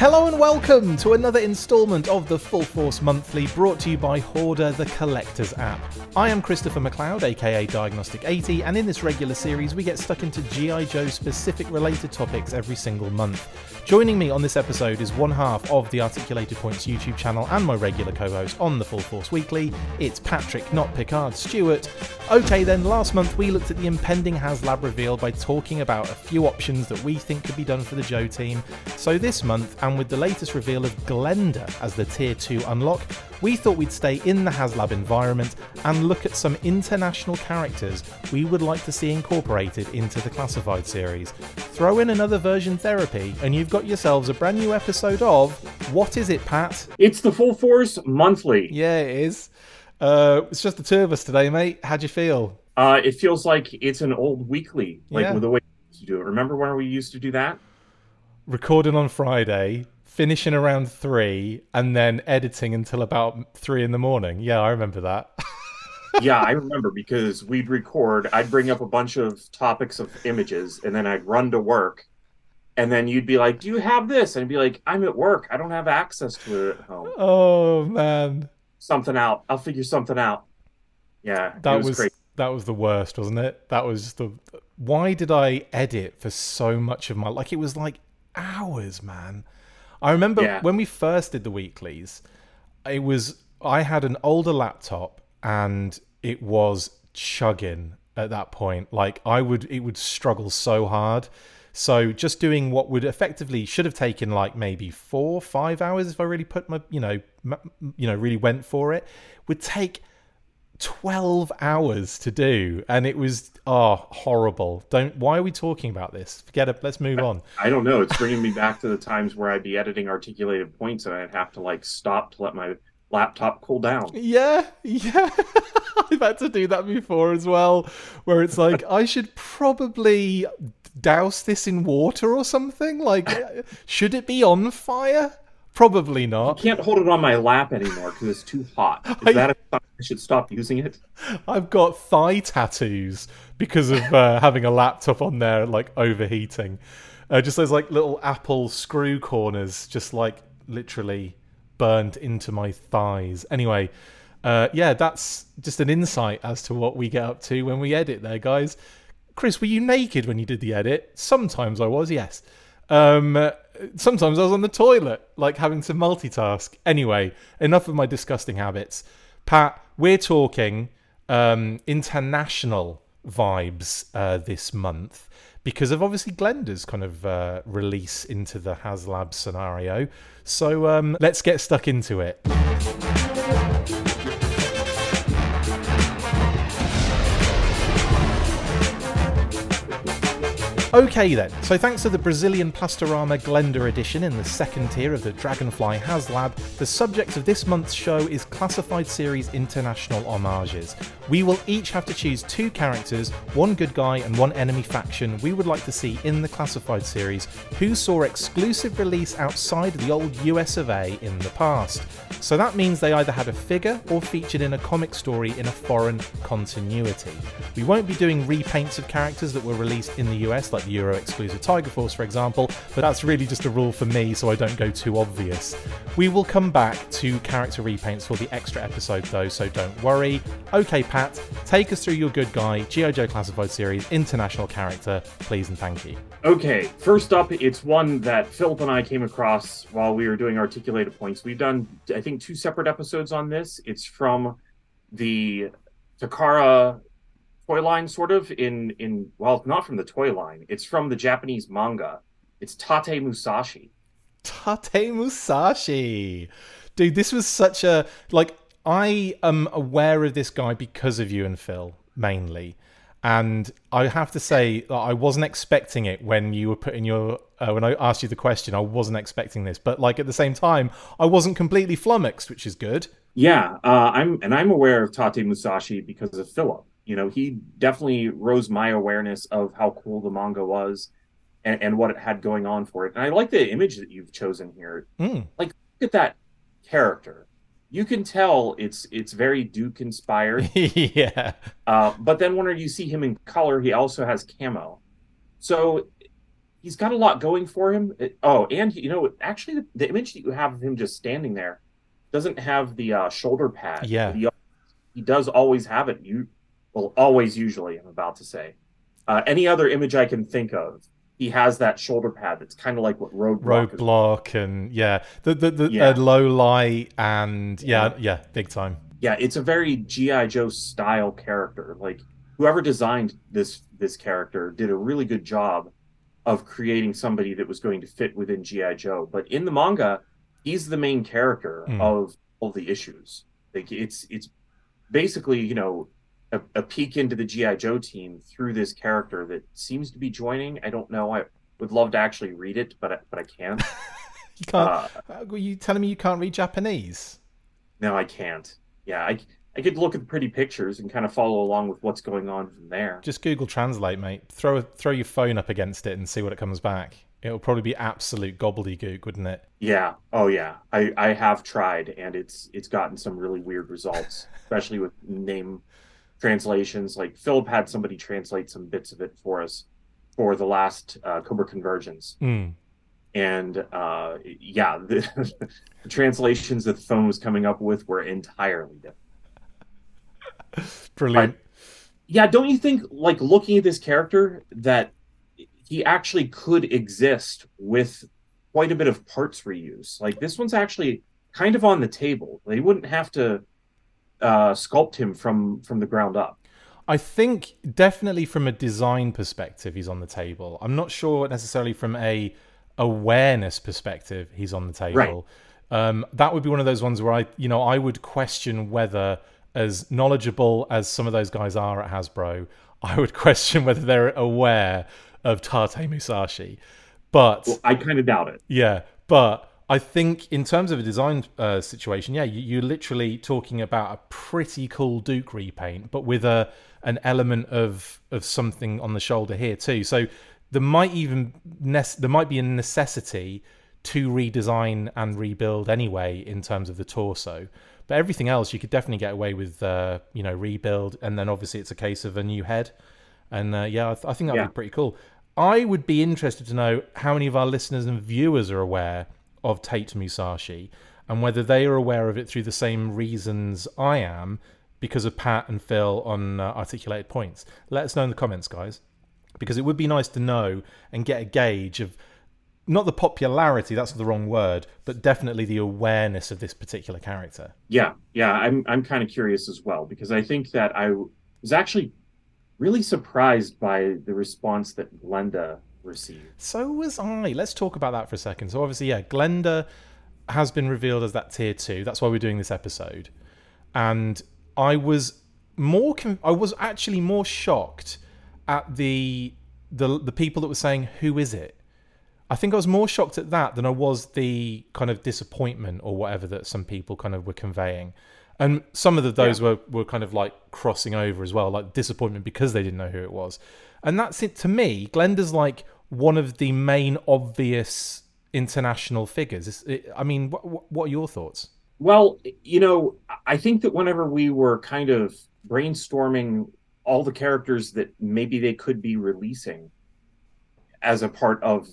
Hello and welcome to another installment of the Full Force Monthly brought to you by Hoardar the Collector's app. I am Christopher McLeod, aka Diagnostik 80, and in this regular series we get stuck into G.I. Joe specific related topics every single month. Joining me on this episode is one half of the Articulated Points YouTube channel and my regular co host on the Full Force Weekly. It's Patrick, not Picard, Stewart. Okay, then, last month we looked at the impending HasLab reveal by talking about a few options that we think could be done for the Joe team. So this month, and with the latest reveal of Glenda as the Tier 2 unlock, we thought we'd stay in the HasLab environment and look at some international characters we would like to see incorporated into the classified series. Throw in another version therapy, and you've got yourselves a brand new episode of What is it, Pat? It's the Full Force Monthly. Yeah, it is. Uh, it's just the two of us today, mate. How'd you feel? Uh, it feels like it's an old weekly, like Yeah. the way to do it. Remember when we used to do that? Recording on Friday, finishing around three, and then editing until about three in the morning. Yeah, I remember that. yeah, I remember because we'd record. I'd bring up a bunch of topics of images, and then I'd run to work. And then you'd be like, "Do you have this?" And I'd be like, "I'm at work. I don't have access to it at home. oh man, Something out. I'll figure something out." Yeah, that was, was, great. that was the worst, wasn't it? That was the. Why did I edit for so much of my like? It was like hours, man. I remember Yeah. when we first did the weeklies. It was I had an older laptop and it was chugging at that point. Like I would, it would struggle so hard. So just doing what would effectively should have taken like maybe four, five hours if I really put my, you know, m- you know, really went for it, would take 12 hours to do and it was oh horrible. Don't why are we talking about this? Forget it. Let's move on. I don't know. It's bringing me back to the times where I'd be editing articulated points, and I'd have to like stop to let my laptop cool down. yeah yeah. I've had to do that before as well where it's like i should probably douse this in water or something? Like should it be on fire probably not. I can't hold it on my lap anymore because it's too hot. Is I- that a sign I should stop using it? I've got thigh tattoos because of uh, having a laptop on there, like overheating. Uh, just those like little Apple screw corners, just like literally burned into my thighs. Anyway, uh, yeah, that's just an insight as to what we get up to when we edit there, guys. Chris, were you naked when you did the edit? Sometimes I was, yes. Um, sometimes I was on the toilet, like having to multitask. Anyway, enough of my disgusting habits. Pat, we're talking um, international vibes uh, this month because of obviously Glenda's kind of uh, release into the HasLab scenario. So um, let's get stuck into it. Okay then, so thanks to the Brazilian Plastorama Glenda edition in the second tier of the Dragonfly HasLab, the subject of this month's show is Classified Series International Homages. We will each have to choose two characters, one good guy and one enemy faction we would like to see in the Classified series who saw exclusive release outside the old US of A in the past. So that means they either had a figure or featured in a comic story in a foreign continuity. We won't be doing repaints of characters that were released in the US, like the Euro exclusive Tiger Force, for example, but that's really just a rule for me so I don't go too obvious. We will come back to character repaints for the extra episode though, so don't worry. Okay, Pat, take us through your good guy, G.I. Joe Classified Series, international character, please and thank you. Okay, first up, it's one that Philip and I came across while we were doing articulated points. We've done, I think, two separate episodes on this. It's from the Takara toy line, sort of in in well, not from the toy line. It's from the Japanese manga. It's Tate Musashi. Tate Musashi. Dude, this was such a like I am aware of this guy because of you and Phil mainly. And I have to say that I wasn't expecting it when you were putting your uh, when I asked you the question. I wasn't expecting this, but like at the same time, I wasn't completely flummoxed, which is good. Yeah, uh, I'm and I'm aware of Tate Musashi because of Philip. You know, he definitely rose my awareness of how cool the manga was and, and what it had going on for it. And I like the image that you've chosen here. Mm. Like, look at that character. You can tell it's it's very Duke inspired. yeah. Uh, but then when you see him in color, he also has camo. So he's got a lot going for him. It, oh, and you know, actually, the, the, image that you have of him just standing there doesn't have the uh, shoulder pad. Yeah, he, he, does always have it. You well, always usually. I'm about to say. Uh, any other image I can think of, he has that shoulder pad that's kind of like what roadblock. Roadblock and yeah, the the, the yeah. Uh, low light and yeah, yeah, yeah, big time. Yeah, it's a very GI Joe style character. Like whoever designed this this character did a really good job of creating somebody that was going to fit within GI Joe. But in the manga, he's the main character mm. of all the issues. Like it's it's basically you know a, a, peek into the GI Joe team through this character that seems to be joining. I don't know. I would love to actually read it, but I, but I can't. you can't. Uh, Were you telling me you can't read Japanese? No, I can't. Yeah, I I could look at the pretty pictures and kind of follow along with what's going on from there. Just Google Translate, mate. Throw throw your phone up against it and see what it comes back. It'll probably be absolute gobbledygook, wouldn't it? Yeah. Oh yeah. I I have tried and it's it's gotten some really weird results, especially with name translations. Like Philip had somebody translate some bits of it for us for the last uh, Cobra Convergence. Mm. And uh, yeah, the, the translations that the phone was coming up with were entirely different. Brilliant. But, yeah, don't you think, like, looking at this character, that he actually could exist with quite a bit of parts reuse? Like, this one's actually kind of on the table. They wouldn't have to uh, sculpt him from from the ground up. I think definitely from a design perspective, he's on the table. I'm not sure necessarily from a awareness perspective, he's on the table. Right. Um, that would be one of those ones where I, you know, I would question whether as knowledgeable as some of those guys are at Hasbro, I would question whether they're aware of Tate Musashi. But well, I kind of doubt it. Yeah, but I think in terms of a design uh, situation, yeah, you, are literally talking about a pretty cool Duke repaint, but with a an element of of something on the shoulder here too. So there might even ne- there might be a necessity to redesign and rebuild anyway in terms of the torso. But everything else, you could definitely get away with, uh, you know, rebuild, and then obviously it's a case of a new head. And uh, yeah, I, th- I think that'd yeah. be pretty cool. I would be interested to know how many of our listeners and viewers are aware of Tate Musashi, and whether they are aware of it through the same reasons I am, because of Pat and Phil on uh, articulated points. Let us know in the comments, guys, because it would be nice to know and get a gauge of not the popularity that's the wrong word but definitely the awareness of this particular character yeah yeah i'm i'm kind of curious as well because i think that i was actually really surprised by the response that glenda received so was i let's talk about that for a second so obviously yeah glenda has been revealed as that tier 2 that's why we're doing this episode and i was more con- i was actually more shocked at the the the people that were saying who is it I think I was more shocked at that than I was the kind of disappointment or whatever that some people kind of were conveying. And some of the, those yeah. were, were kind of like crossing over as well, like disappointment because they didn't know who it was. And that's it to me. Glenda's like one of the main obvious international figures. It, I mean, what, what are your thoughts? Well, you know, I think that whenever we were kind of brainstorming all the characters that maybe they could be releasing as a part of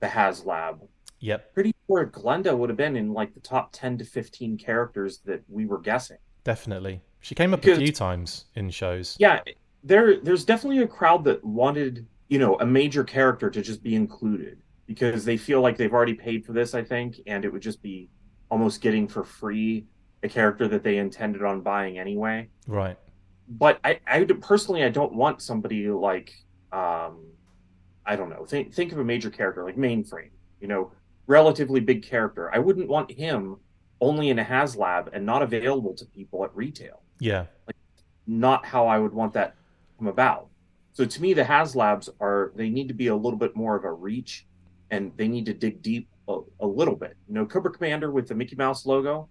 the HasLab. Yep. Pretty sure Glenda would have been in like the top 10 to 15 characters that we were guessing. Definitely. She came up because, a few times in shows. Yeah, there there's definitely a crowd that wanted, you know, a major character to just be included because they feel like they've already paid for this, I think, and it would just be almost getting for free a character that they intended on buying anyway. Right. But I, I personally I don't want somebody like um I don't know. Think think of a major character like Mainframe. You know, relatively big character. I wouldn't want him only in a HasLab and not available to people at retail. Yeah. Like not how I would want that come about. So to me, the HasLabs are they need to be a little bit more of a reach, and they need to dig deep a, a little bit. You know, Cobra Commander with the Mickey Mouse logo.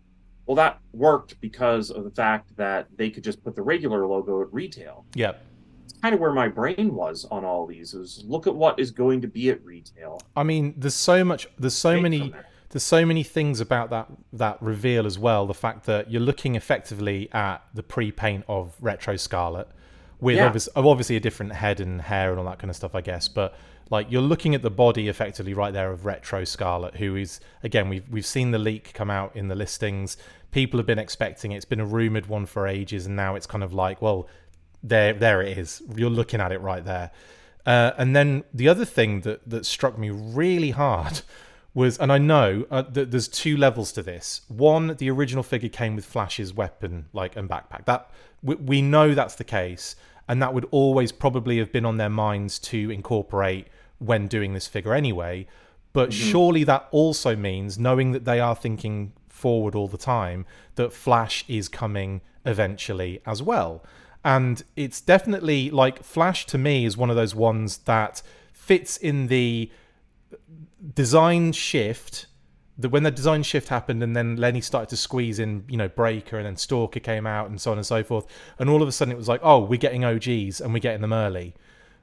Well, that worked because of the fact that they could just put the regular logo at retail. Yep It's kind of where my brain was on all these is look at what is going to be at retail. I mean, there's so much there's so many there's so many things about that that reveal as well. The fact that you're looking effectively at the pre-paint of Retro Scarlett, with Yeah. obvious, obviously a different head and hair and all that kind of stuff, I guess. But like you're looking at the body effectively right there of Retro Scarlett, who is again we've we've seen the leak come out in the listings. People have been expecting it. It's been a rumored one for ages, and now it's kind of like, well, there there it is. You're looking at it right there. Uh, and then the other thing that that struck me really hard was, and I know uh, that there's two levels to this. One, the original figure came with Flash's weapon, like and backpack. That we, we know that's the case, and that would always probably have been on their minds to incorporate when doing this figure anyway. But mm-hmm. surely that also means, knowing that they are thinking forward all the time, that Flash is coming eventually as well. And it's definitely like Flash to me is one of those ones that fits in the design shift that when the design shift happened and then Lenny started to squeeze in, you know, Breaker and then Stalker came out and so on and so forth. And all of a sudden it was like, oh, we're getting OGs and we're getting them early.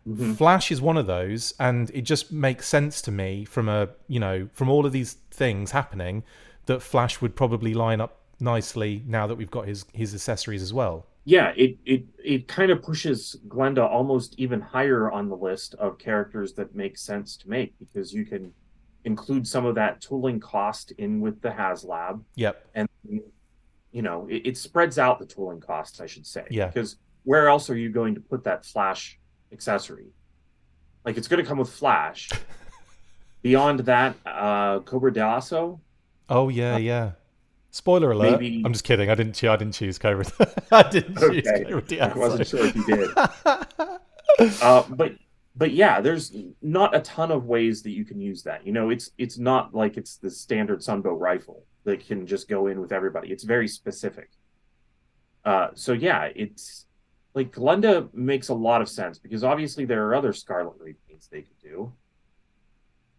Mm-hmm. Flash is one of those, and it just makes sense to me from a you know from all of these things happening that Flash would probably line up nicely now that we've got his his accessories as well. yeah, it it it kind of pushes Glenda almost even higher on the list of characters that make sense to make because you can include some of that tooling cost in with the HasLab, Yep. and you know it, it spreads out the tooling costs, I should say. Yeah. Because where else are you going to put that Flash accessory? Like it's going to come with Flash. Beyond that, uh Cobra De Aço. Oh yeah, yeah. Spoiler alert! Uh, Maybe- I'm just kidding. I didn't. I didn't choose Cobra. I didn't choose Okay. Cobra I wasn't sure if you did. uh, but but yeah, there's not a ton of ways that you can use that. You know, it's it's not like it's the standard Sunbow rifle that can just go in with everybody. It's very specific. Uh, so yeah, it's like Glenda makes a lot of sense because obviously there are other Scarlett Reapings they could do.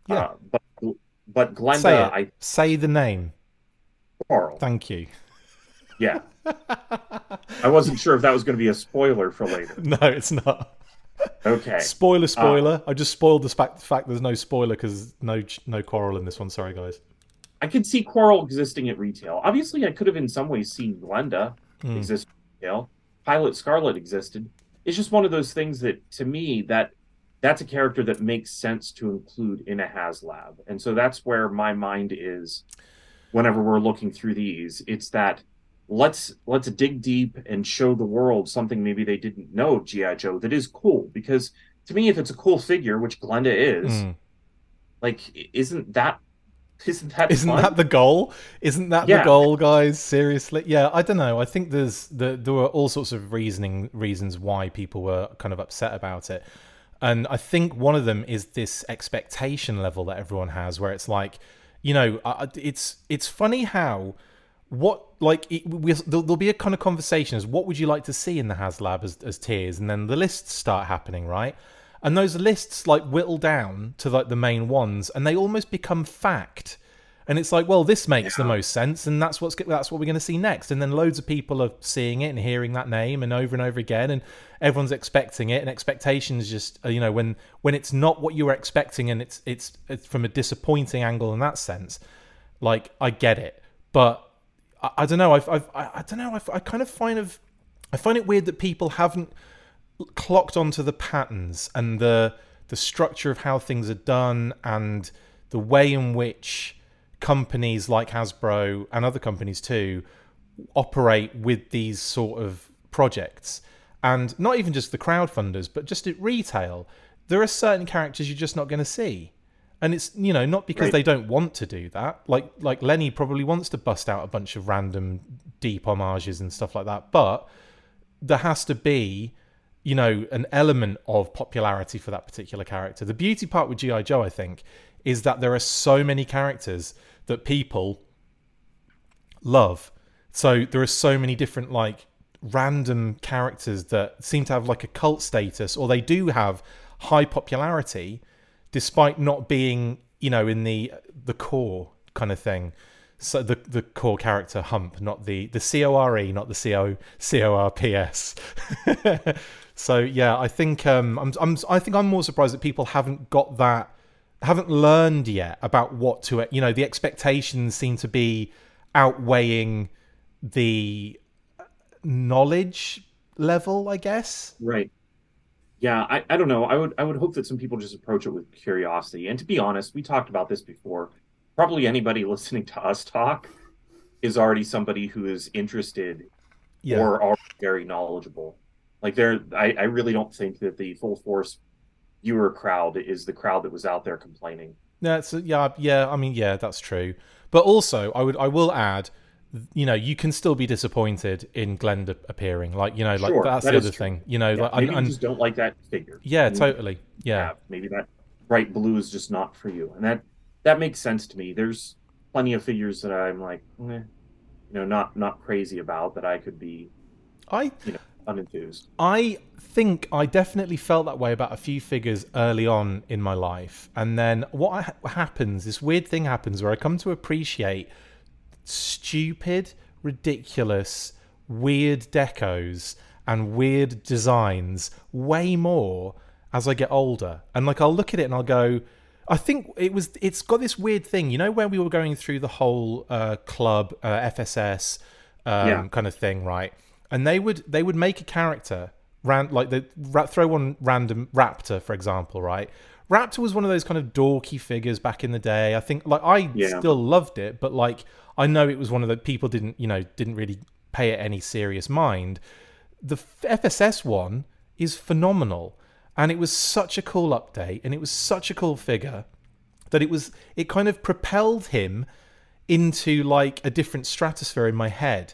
Yeah. Uh, but but Glenda, Say it. I Say the name. Quarrel. Thank you. Yeah. I wasn't sure if that was going to be a spoiler for later. No, it's not. Okay. Spoiler, spoiler. I just spoiled the fact, fact there's no spoiler because no no quarrel in this one. Sorry, guys. I could see Quarrel existing at retail. Obviously, I could have in some ways seen Glenda Hmm. exist at retail. Pilot Scarlett existed. It's just one of those things that, to me, that that's a character that makes sense to include in a HasLab, and so that's where my mind is. Whenever we're looking through these, it's that let's let's dig deep and show the world something maybe they didn't know of GI Joe that is cool. Because to me, if it's a cool figure, which Glenda is, Mm. like, isn't that isn't that Isn't fun? that the goal? Isn't that the goal, guys? Seriously? Yeah, I don't know. I think there's the, there were all sorts of reasoning reasons why people were kind of upset about it. And I think one of them is this expectation level that everyone has where it's like, you know, it's it's funny how what like it, we, there'll, there'll be a kind of conversation as what would you like to see in the HasLab as, as tiers, and then the lists start happening, right? And those lists like whittle down to like the main ones, and they almost become fact. And it's like, well, this makes the most sense, and that's what's that's what we're going to see next. And then loads of people are seeing it and hearing that name, and over and over again, and everyone's expecting it. And expectations just, uh, you know, when when it's not what you were expecting, and it's it's, it's from a disappointing angle in that sense. Like, I get it, but I, I don't know. I've, I've I, I don't know. I've, I kind of find of I find it weird that people haven't clocked onto the patterns and the the structure of how things are done and the way in which companies like Hasbro and other companies too operate with these sort of projects and not even just the crowdfunders but just at retail there are certain characters you're just not going to see and it's you know not because Right. they don't want to do that. Like like Lenny probably wants to bust out a bunch of random deep homages and stuff like that but there has to be you know an element of popularity for that particular character. The beauty part with gi joe i think is that there are so many characters that people love. So there are so many different like random characters that seem to have like a cult status or they do have high popularity despite not being you know in the the core kind of thing so the the core character hump not the the c-o-r-e not the c-o c-o-r-p-s so yeah i think um I'm, I'm i think i'm more surprised that people haven't got that haven't learned yet about what to you know the expectations seem to be outweighing the knowledge level, I guess. Right. Yeah, I, I don't know. I would I would hope that some people just approach it with curiosity. And to be honest, we talked about this before. Probably anybody listening to us talk is already somebody who is interested Yeah. or are very knowledgeable. Like there I, I really don't think that the full force viewer crowd is the crowd that was out there complaining. No, it's yeah, yeah. I mean, yeah, that's true. But also, I would, I will add, you know, you can still be disappointed in Glenda appearing. Like, you know, like Sure, that's that the other true. thing. You know, Yeah, like, maybe you just don't like that figure. yeah, And- totally, yeah. maybe that bright blue is just not for you, and that that makes sense to me. There's plenty of figures that I'm like, eh, you know, not not crazy about that I could be I, you know unenthused. I think I definitely felt that way about a few figures early on in my life, and then what I, happens, this weird thing happens where I come to appreciate stupid, ridiculous, weird decos and weird designs way more as I get older. And like I'll look at it and I'll go, I think it was it's got this weird thing, you know, where we were going through the whole uh, club uh, FSS um, Yeah. kind of thing, right? And they would they would make a character ran like the throw one random Raptor, for example, right? Raptor was one of those kind of dorky figures back in the day. I think like I Yeah. still loved it, but like I know it was one of the people didn't you know didn't really pay it any serious mind. The FSS one is phenomenal, and it was such a cool update, and it was such a cool figure that it was it kind of propelled him into like a different stratosphere in my head.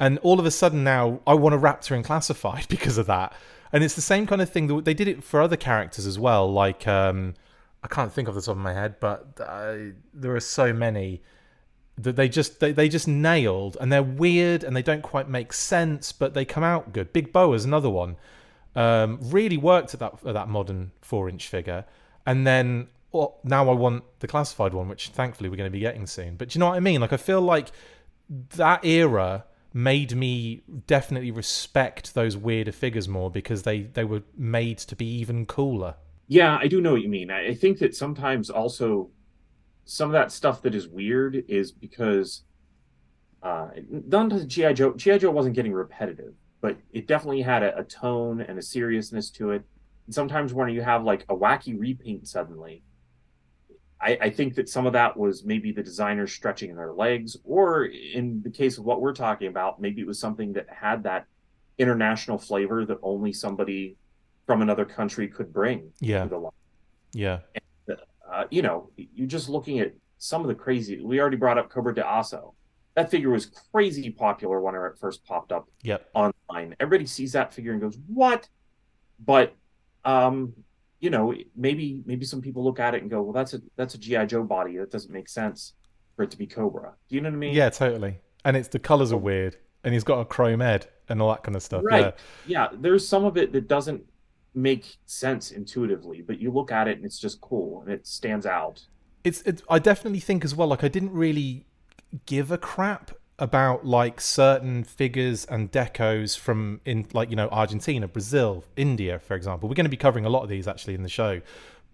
And all of a sudden now I want a Raptor in classified because of that. And it's the same kind of thing that they did it for other characters as well. Like um, I can't think of the top of my head, but uh, there are so many that they just they, they just nailed and they're weird and they don't quite make sense, but they come out good. Big Boa's another one. Um, really worked at that at that modern four inch figure. And then well, now I want the classified one, which thankfully we're going to be getting soon. But do you know what I mean? Like I feel like that era made me definitely respect those weirder figures more because they they were made to be even cooler. Yeah, I do know what you mean. I think that sometimes also some of that stuff that is weird is because uh none to GI Joe GI Joe wasn't getting repetitive, but it definitely had a, a tone and a seriousness to it. And sometimes when you have like a wacky repaint suddenly, I, I think that some of that was maybe the designers stretching their legs, or in the case of what we're talking about, maybe it was something that had that international flavor that only somebody from another country could bring Yeah. to the line. Yeah. Uh, you know, you're just looking at some of the crazy. We already brought up Cobra de Aço. That figure was crazy popular when it first popped up Yep. online. Everybody sees that figure and goes, "What?" But um, you know, maybe maybe some people look at it and go, "Well, that's a that's a GI Joe body. That doesn't make sense for it to be Cobra." Do you know what I mean? Yeah, totally. And it's the colors are weird, and he's got a chrome head and all that kind of stuff. Right. Yeah, there's some of it that doesn't make sense intuitively, but you look at it and it's just cool and it stands out. it's, it's I definitely think as well like I didn't really give a crap about like certain figures and decos from in like you know Argentina, Brazil, India, for example. We're going to be covering a lot of these actually in the show.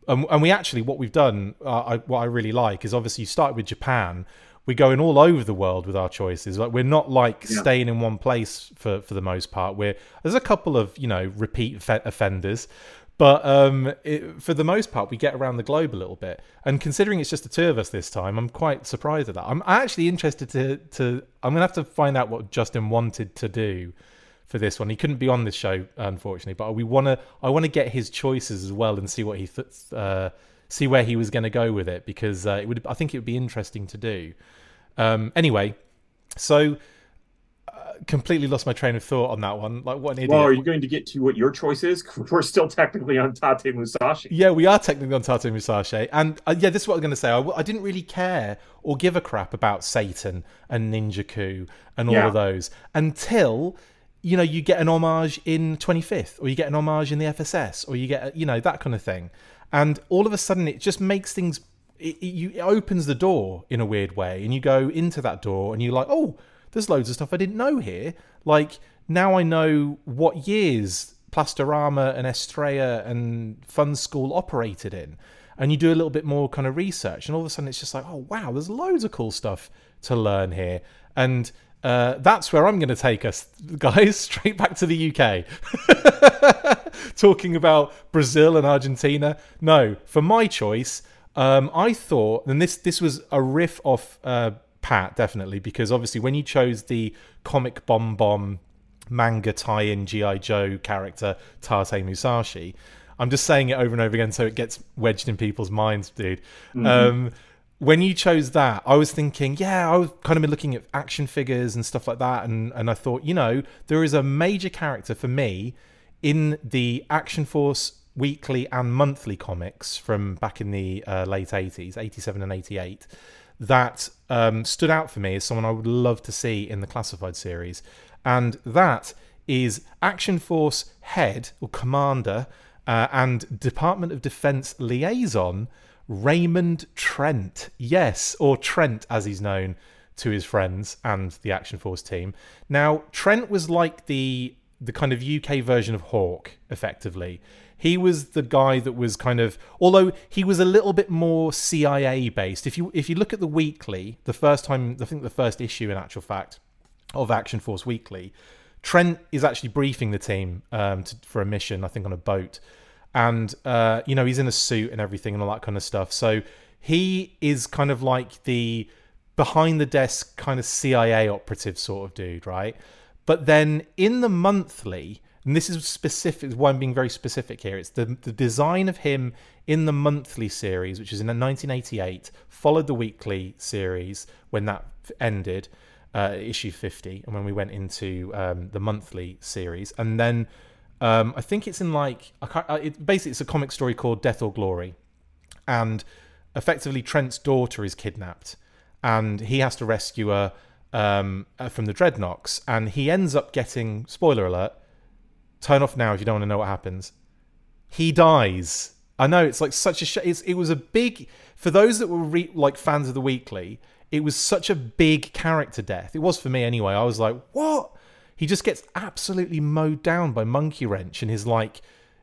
Um, and we actually what we've done, uh, I, what I really like is obviously you start with Japan. We're going all over the world with our choices. Like we're not like Yeah. staying in one place for for the most part. We're there's a couple of you know repeat fe- offenders, but um, it, for the most part, we get around the globe a little bit. And considering it's just the two of us this time, I'm quite surprised at that. I'm actually interested to to. I'm gonna have to find out what Justin wanted to do for this one. He couldn't be on this show, unfortunately, but we want to. I want to get his choices as well and see what he th- uh, see where he was going to go with it because uh, it would. I think it would be interesting to do. Um, anyway, so. uh, Completely lost my train of thought on that one. Like, what an idiot! Well, are you going to get to what your choice is? We're still technically on Tate Musashi. Yeah, we are technically on Tate Musashi, and uh, yeah, this is what I'm going to say. I didn't really care or give a crap about Satan and Ninja Ku and all Yeah. of those until you know you get an homage in 25th, or you get an homage in the FSS, or you get a- you know that kind of thing, and all of a sudden it just makes things. It, it, you, it opens the door in a weird way, and you go into that door, and you're like, oh, there's loads of stuff I didn't know here. Like now I know what years Plastorama and Estrela and Funskool operated in. And you do a little bit more kind of research, and all of a sudden it's just like, oh wow, there's loads of cool stuff to learn here. And uh, that's where I'm going to take us, guys, straight back to the UK. Talking about Brazil and Argentina. No, for my choice, um, I thought, and this this was a riff off uh, Pat definitely because obviously when you chose the comic bomb bomb manga tie-in GI Joe character Tate Musashi, I'm just saying it over and over again so it gets wedged in people's minds, dude. Mm-hmm. Um, when you chose that, I was thinking, yeah, I was kind of been looking at action figures and stuff like that, and and I thought, you know, there is a major character for me in the Action Force weekly and monthly comics from back in the uh, late 80s, 87 and 88, that um, stood out for me as someone I would love to see in the classified series, and that is Action Force head or commander uh, and Department of Defense liaison Raymond Trent. Yes, or Trent as he's known to his friends and the Action Force team. Now, Trent was like the the kind of UK version of Hawk, effectively. He was the guy that was kind of although he was a little bit more CIA based. If you if you look at the weekly, the first time I think the first issue in actual fact of Action Force Weekly, Trent is actually briefing the team um, to, for a mission, I think on a boat and uh, you know he's in a suit and everything and all that kind of stuff. So he is kind of like the behind the desk kind of CIA operative sort of dude, right? But then in the monthly, and this is specific, why I'm being very specific here. It's the the design of him in the monthly series, which is in 1988, followed the weekly series when that ended. Uh, issue 50 and when we went into um, the monthly series and then um, I think it's in like uh, it, basically it's a comic story called Death or Glory, and effectively Trent's daughter is kidnapped, and he has to rescue her um, uh, from the Dreadnoks, and he ends up getting spoiler alert. Turn off now if you don't want to know what happens. He dies. I know it's like such a. Sh- it was a big for those that were re- like fans of the weekly. It was such a big character death. It was for me anyway. I was like, what? He just gets absolutely mowed down by Monkey Wrench and his like,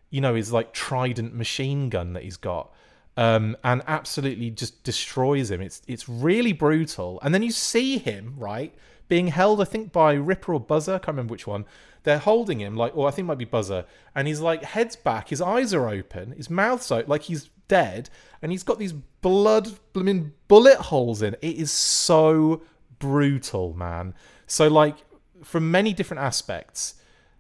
you know, his like trident machine gun that he's got. Um, and absolutely just destroys him. It's it's really brutal. And then you see him right being held, I think, by Ripper or Buzzer. I can't remember which one. They're holding him like, or I think it might be Buzzer, and he's like heads back, his eyes are open, his mouth's open, like he's dead, and he's got these blood blooming bullet holes in. It is so brutal, man. So like from many different aspects.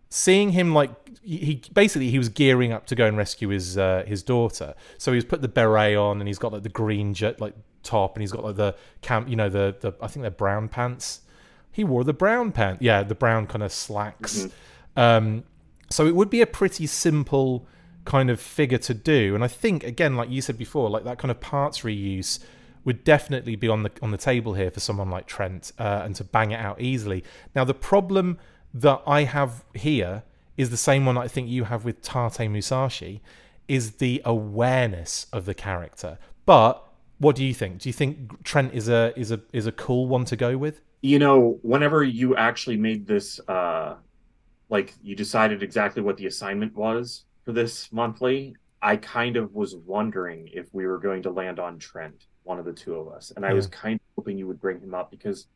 Seeing him like he basically he was gearing up to go and rescue his uh, his daughter, so he's put the beret on and he's got like the green jet like top and he's got like the camp you know the the I think they're brown pants. He wore the brown pants, yeah, the brown kind of slacks. Mm-hmm. Um, so it would be a pretty simple kind of figure to do, and I think again, like you said before, like that kind of parts reuse would definitely be on the on the table here for someone like Trent uh, and to bang it out easily. Now the problem that I have here is the same one I think you have with Tate Musashi is the awareness of the character. But what do you think? Do you think Trent is a is a is a cool one to go with? You know, whenever you actually made this uh like you decided exactly what the assignment was for this monthly, I kind of was wondering if we were going to land on Trent one of the two of us. And I was kind of hoping you would bring him up because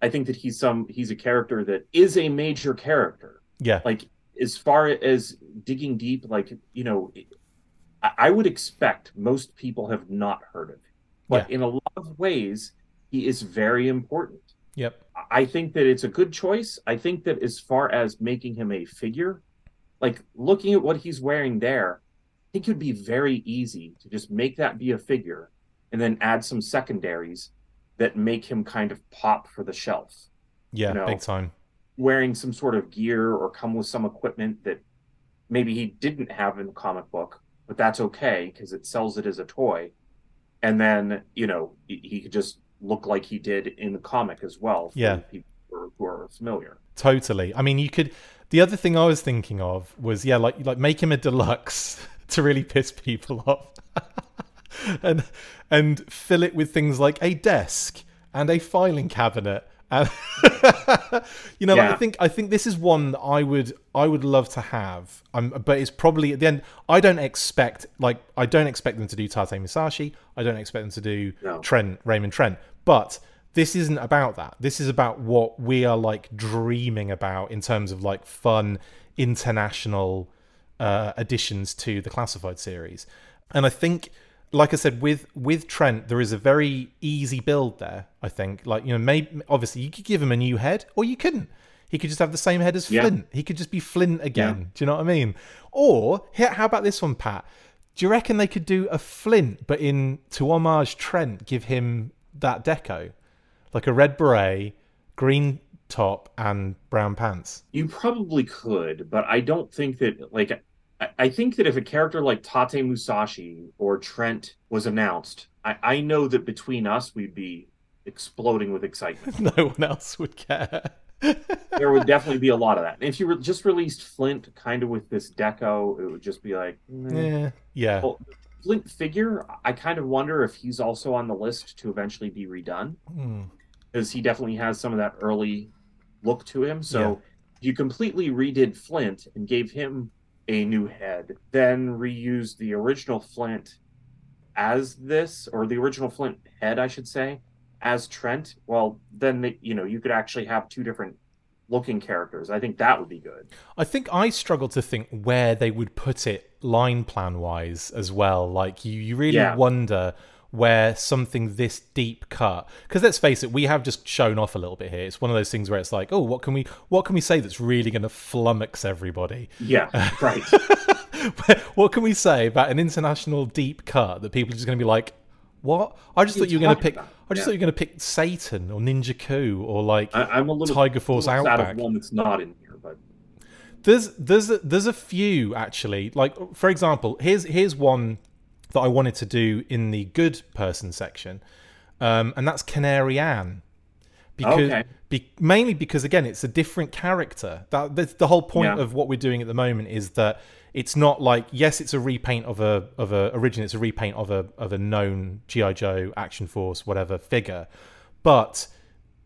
I think that he's some he's a character that is a major character. Yeah. Like as far as digging deep, like you know, I would expect most people have not heard of him, but yeah. in a lot of ways, he is very important. Yep. I think that it's a good choice. I think that as far as making him a figure, like looking at what he's wearing there, I think it would be very easy to just make that be a figure and then add some secondaries that make him kind of pop for the shelf. Yeah, you know, big time. Wearing some sort of gear or come with some equipment that maybe he didn't have in the comic book, but that's okay because it sells it as a toy. And then, you know, he, he could just look like he did in the comic as well. yeah. People who are, who are familiar. Totally. I mean, you could. The other thing I was thinking of was, yeah, like like make him a deluxe to really piss people off. and and fill it with things like a desk and a filing cabinet. And you know, yeah. I think I think this is one that I would I would love to have. Um, but it's probably at the end. I don't expect like I don't expect them to do Tate Musashi. I don't expect them to do no. Trent Raymond Trent. But this isn't about that. This is about what we are like dreaming about in terms of like fun international uh, additions to the classified series. And I think, like I said, with with Trent, there is a very easy build there. I think, like you know, maybe obviously you could give him a new head, or you couldn't. He could just have the same head as Yeah. Flint. He could just be Flint again. Yeah. Do you know what I mean? Or here, how about this one, Pat? Do you reckon they could do a Flint, but in to homage Trent, give him that deco, like a red beret, green top, and brown pants? You probably could, but I don't think that like I, think that if a character like Tate Musashi or Trent was announced, I, I know that between us we'd be exploding with excitement. no one else would care. there would definitely be a lot of that. If you re- just released Flint kind of with this deco, it would just be like mm. yeah, yeah. Well, Flint figure, I kind of wonder if he's also on the list to eventually be redone Hmm. because he definitely has some of that early look to him. So Yeah. if you completely redid Flint and gave him a new head, then reuse the original Flint as this, or the original Flint head, I should say, as Trent. Well, then they, you know you could actually have two different looking characters. I think that would be good. I think I struggle to think where they would put it line plan wise as well. Like you, you really Yeah. wonder where something this deep cut because let's face it we have just shown off a little bit here it's one of those things where it's like oh what can we what can we say that's really going to flummox everybody Yeah, right. what can we say about an international deep cut that people are just going to be like what i just thought you were going to pick about? i just Yeah. thought you were going to pick satan or Ninja Ku or like I, I'm a little Tiger Force little Outback. of one that's not in here, but There's there's a, there's a few actually. Like for example, here's here's one that I wanted to do in the good person section, um, and that's Canary Anne. Because Okay. be, mainly because again, it's a different character. That that's the whole point Yeah. of what we're doing at the moment is that it's not like yes, it's a repaint of a of a originally it's a repaint of a of a known GI Joe Action Force whatever figure, but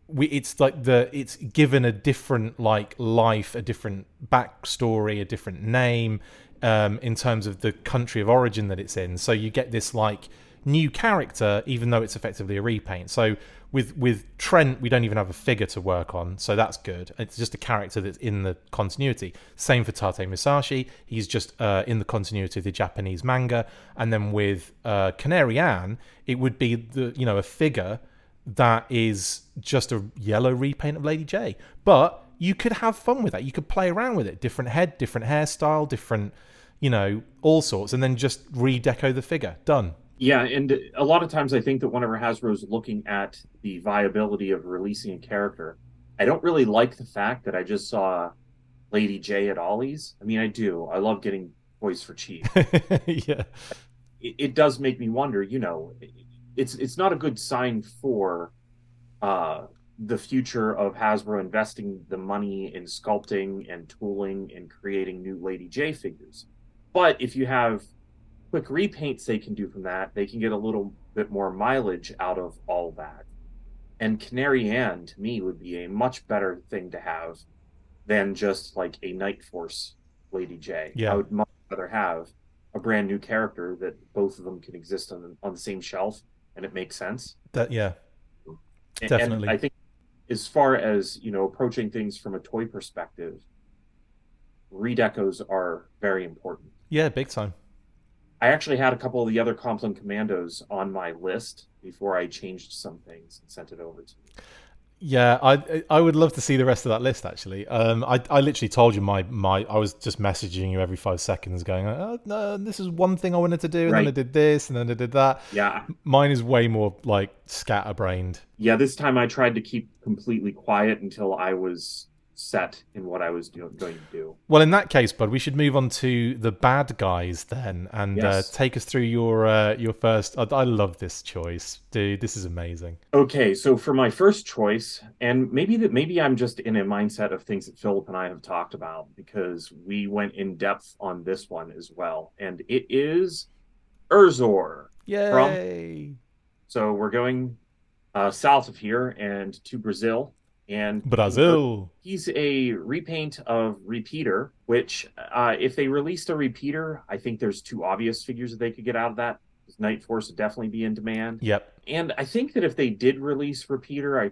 we it's like the it's given a different like life a different backstory a different name um in terms of the country of origin that it's in so you get this like new character even though it's effectively a repaint so with with trent we don't even have a figure to work on so that's good it's just a character that's in the continuity same for tate musashi he's just uh, in the continuity of the japanese manga and then with uh, canary anne it would be the you know a figure that is just a yellow repaint of Lady J. But you could have fun with that. You could play around with it. Different head, different hairstyle, different, you know, all sorts, and then just redeco the figure. Done. Yeah, and a lot of times I think that whenever Hasbro's looking at the viability of releasing a character, I don't really like the fact that I just saw Lady J at Ollie's. I mean, I do. I love getting toys for cheap. yeah. it, it does make me wonder. You know, it's it's not a good sign for uh, the future of Hasbro investing the money in sculpting and tooling and creating new Lady J figures. But if you have quick repaints they can do from that, they can get a little bit more mileage out of all that. And Canary Anne to me would be a much better thing to have than just like a Night Force Lady J. Yeah. I would much rather have a brand new character that both of them can exist on the, on the same shelf and it makes sense. That yeah. And- Definitely. And I think as far as, you know, approaching things from a toy perspective, redecos are very important. Yeah, big time. I actually had a couple of the other Compline Commandos on my list before I changed some things and sent it over to you. Yeah, I I would love to see the rest of that list actually. Um, I I literally told you my my I was just messaging you every five seconds, going, oh, no, this is one thing I wanted to do, and then I did this, and then I did that. Yeah, Mine is way more like scatterbrained. yeah. This time I tried to keep completely quiet until I was set in what I was do- going to do. Well, in that case, bud, we should move on to the bad guys then, and uh, take us through your uh, your first. I, I love this choice, dude. This is amazing. Okay, so for my first choice, and maybe that maybe I'm just in a mindset of things that Philip and I have talked about because we went in depth on this one as well, and it is Urzor. Yay! So we're going uh, south of here and to Brazil, and Brazil. he's a repaint of Repeater. Which, uh, if they released a Repeater, I think there's two obvious figures that they could get out of that. Night Force would definitely be in demand. Yep. and I think that if they did release Repeater, I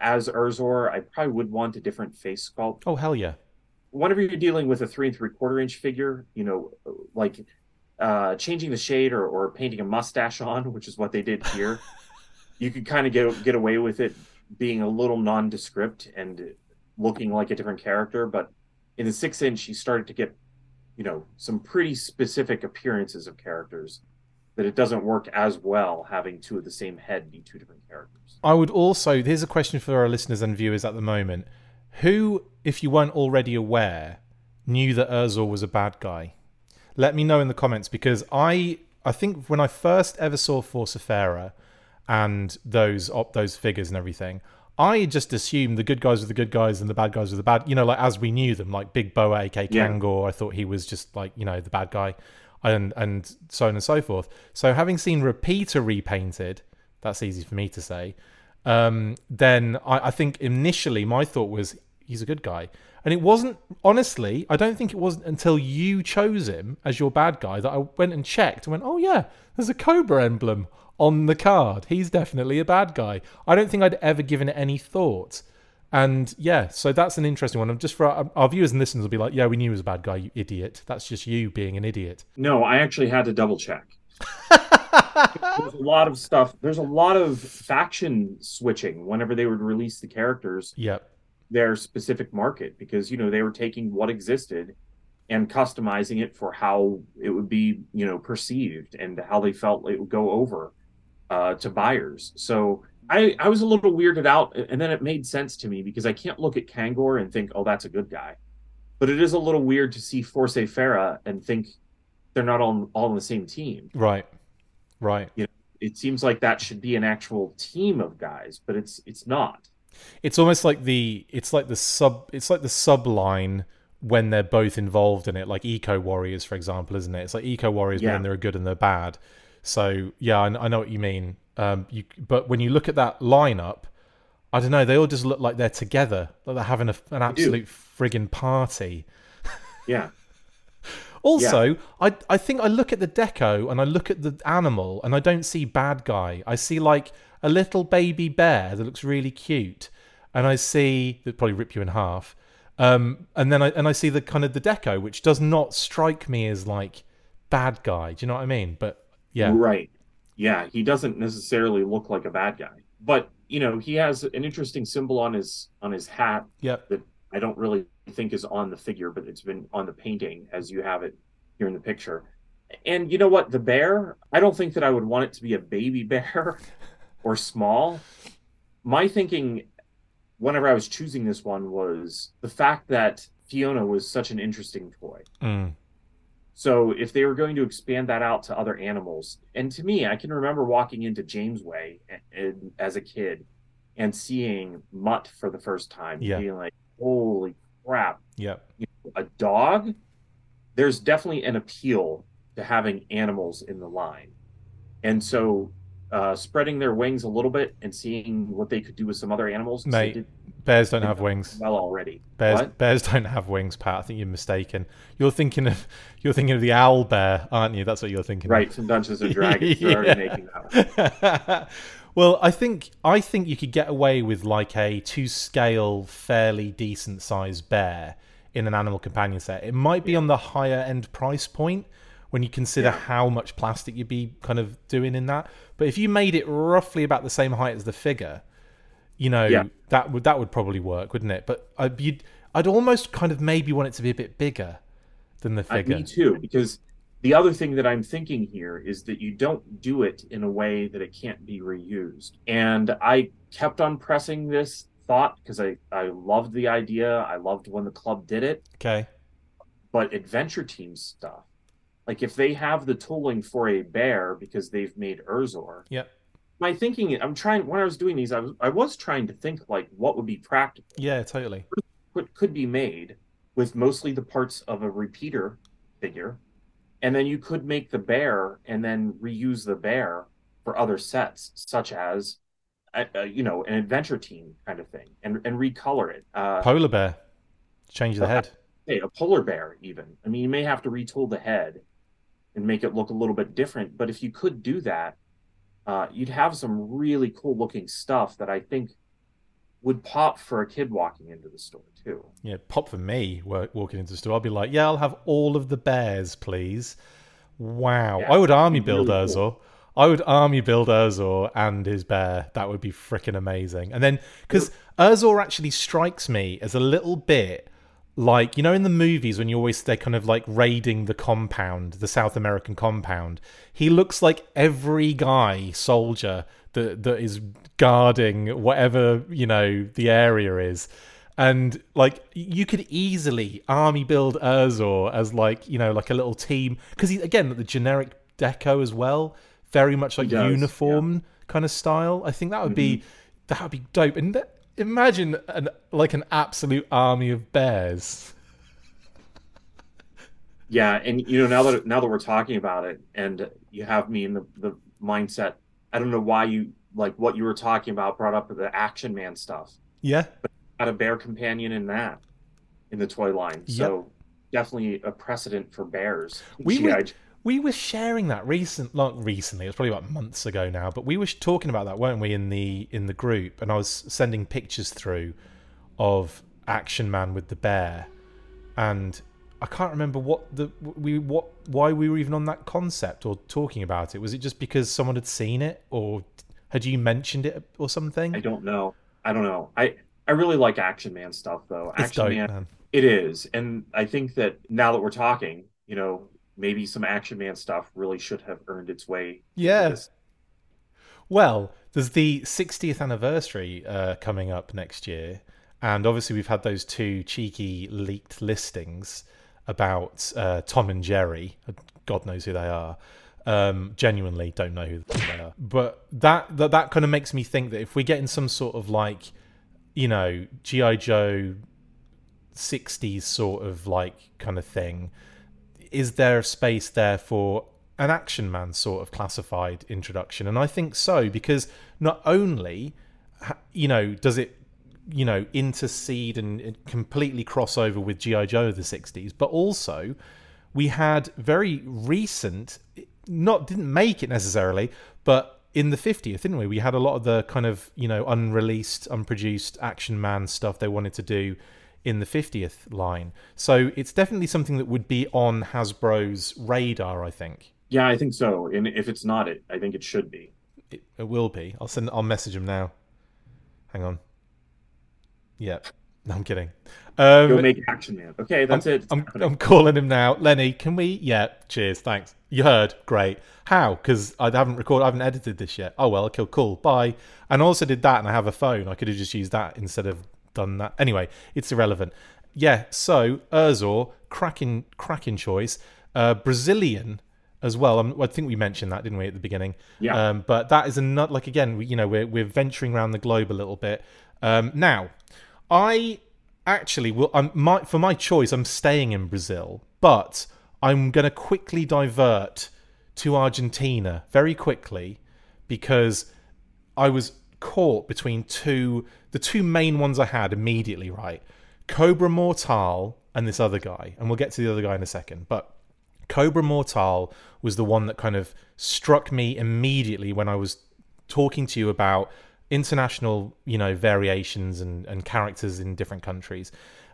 as Erzor, I probably would want a different face sculpt. Oh hell yeah! Whenever you're dealing with a three and three quarter inch figure, you know, like uh, changing the shade or, or painting a mustache on, which is what they did here, you could kind of get get away with it being a little nondescript and looking like a different character. But in the six inch, he started to get, you know, some pretty specific appearances of characters that it doesn't work as well having two of the same head be two different characters. I would also, here's a question for our listeners and viewers at the moment. Who, if you weren't already aware, knew that Erzor was a bad guy? Let me know in the comments because I, I think when I first ever saw Force and those op, those figures and everything, I just assumed the good guys were the good guys and the bad guys were the bad. You know, like as we knew them, like Big Boa, aka yeah. Kangor. I thought he was just like you know the bad guy, and and so on and so forth. So having seen Repeater repainted, that's easy for me to say. Um, then I, I think initially my thought was he's a good guy, and it wasn't honestly. I don't think it wasn't until you chose him as your bad guy that I went and checked and went, oh yeah, there's a Cobra emblem on the card. He's definitely a bad guy. I don't think I'd ever given it any thought. And yeah, so that's an interesting one. I'm Just for our, our, viewers and listeners will be like, yeah, we knew he was a bad guy, you idiot. That's just you being an idiot. No, I actually had to double check. there's a lot of stuff. There's a lot of faction switching whenever they would release the characters. Yep. Their specific market because you know they were taking what existed and customizing it for how it would be you know perceived and how they felt it would go over uh, to buyers. So I, I was a little weirded out, and then it made sense to me because I can't look at Kangor and think, oh, that's a good guy. But it is a little weird to see Force Farah and think they're not all, all on the same team. Right. Right. You know, it seems like that should be an actual team of guys, but it's it's not. It's almost like the it's like the sub it's like the sub line when they're both involved in it, like Eco Warriors, for example, isn't it? It's like Eco Warriors yeah. when they're good and they're bad. So yeah, I, I know what you mean. Um, you, but when you look at that lineup, I don't know. They all just look like they're together, like they're having a, an absolute frigging party. Yeah. also, yeah. I I think I look at the deco and I look at the animal and I don't see bad guy. I see like a little baby bear that looks really cute, and I see that probably rip you in half. Um, and then I and I see the kind of the deco, which does not strike me as like bad guy. Do you know what I mean? But yeah. Right. Yeah, he doesn't necessarily look like a bad guy. But, you know, he has an interesting symbol on his on his hat yep. that I don't really think is on the figure, but it's been on the painting as you have it here in the picture. And you know what? The bear, I don't think that I would want it to be a baby bear or small. My thinking whenever I was choosing this one was the fact that Fiona was such an interesting toy. Mm. So if they were going to expand that out to other animals, and to me, I can remember walking into James Jamesway as a kid and seeing Mutt for the first time, yeah. being like, "Holy crap!" Yep. You know, a dog. There's definitely an appeal to having animals in the line, and so uh, spreading their wings a little bit and seeing what they could do with some other animals. Mate, did, bears don't have wings. Well, already. Bears what? bears don't have wings, Pat. I think you're mistaken. You're thinking of you're thinking of the owl bear, aren't you? That's what you're thinking. Right, of. from Dungeons and Dragons. They're already making that. well, I think I think you could get away with like a two scale, fairly decent sized bear in an animal companion set. It might be yeah. on the higher end price point when you consider yeah. how much plastic you'd be kind of doing in that. But if you made it roughly about the same height as the figure, you know, yeah. that would that would probably work, wouldn't it? But I'd, I'd almost kind of maybe want it to be a bit bigger than the uh, figure. me too, because the other thing that I'm thinking here is that you don't do it in a way that it can't be reused. And I kept on pressing this thought because I, I loved the idea. I loved when the club did it. Okay. But adventure team stuff like if they have the tooling for a bear because they've made Urzor. Yep. My thinking, I'm trying when I was doing these, I was I was trying to think like what would be practical. Yeah, totally. What could be made with mostly the parts of a repeater figure, and then you could make the bear and then reuse the bear for other sets, such as, uh, uh, you know, an adventure team kind of thing, and and recolor it. Uh, Polar bear, change the head. Hey, a polar bear, even. I mean, you may have to retool the head and make it look a little bit different. But if you could do that, uh, you'd have some really cool looking stuff that I think would pop for a kid walking into the store too. Yeah, pop for me walking into the store. I'll be like, yeah, I'll have all of the bears, please. Wow, yeah, I would army build really Urzor. Cool. I would army build Urzor and his bear. That would be freaking amazing. And then because Urzor actually strikes me as a little bit like you know in the movies when you always they're kind of like raiding the compound, the South American compound. He looks like every guy soldier that that is guarding whatever you know the area is and like you could easily army build Urzor as like you know like a little team because he again the generic deco as well very much like does, uniform yeah. kind of style I think that would mm-hmm. be that would be dope and th- imagine an like an absolute army of bears yeah and you know now that now that we're talking about it and you have me in the the mindset I don't know why you like what you were talking about brought up the action man stuff. Yeah. But had a bear companion in that in the toy line. So yep. definitely a precedent for bears. We we were sharing that recent not recently, it was probably about months ago now, but we were talking about that, weren't we, in the in the group and I was sending pictures through of Action Man with the bear and I can't remember what the we what why we were even on that concept or talking about it. Was it just because someone had seen it or had you mentioned it or something? I don't know. I don't know. I I really like Action Man stuff though. It's Action dope, Man, man, it is, and I think that now that we're talking, you know, maybe some Action Man stuff really should have earned its way. Yeah. Well, there's the 60th anniversary uh, coming up next year, and obviously we've had those two cheeky leaked listings about uh, Tom and Jerry. God knows who they are. Um, genuinely don't know who they are. But that, that that kind of makes me think that if we get in some sort of like, you know, GI Joe 60s sort of like kind of thing, is there a space there for an action man sort of classified introduction? And I think so because not only you know does it you know intercede and completely cross over with GI Joe of the 60s, but also we had very recent not didn't make it necessarily, but in the 50th, didn't we? We had a lot of the kind of you know unreleased, unproduced Action Man stuff they wanted to do in the 50th line. So it's definitely something that would be on Hasbro's radar, I think. Yeah, I think so. And if it's not, it I think it should be. It, it will be. I'll send. I'll message him now. Hang on. Yeah. No, I'm kidding. Um, You'll make Action Man. Okay, that's I'm, it. I'm, I'm, calling him now. Lenny, can we? Yeah, cheers. Thanks. You heard. Great. How? Because I haven't recorded, I haven't edited this yet. Oh, well, okay, cool. Bye. And I also did that and I have a phone. I could have just used that instead of done that. Anyway, it's irrelevant. Yeah, so Urzor, cracking, cracking choice. Uh, Brazilian as well. Um, I think we mentioned that, didn't we, at the beginning? Yeah. Um, but that is a nut. Like again, we, you know, we're we're venturing around the globe a little bit. Um, now, I actually will. I'm my for my choice. I'm staying in Brazil, but I'm going to quickly divert to Argentina very quickly because I was caught between two the two main ones I had immediately. Right, Cobra Mortal and this other guy, and we'll get to the other guy in a second, but. Cobra Mortal was the one that kind of struck me immediately when I was talking to you about international, you know, variations and, and characters in different countries.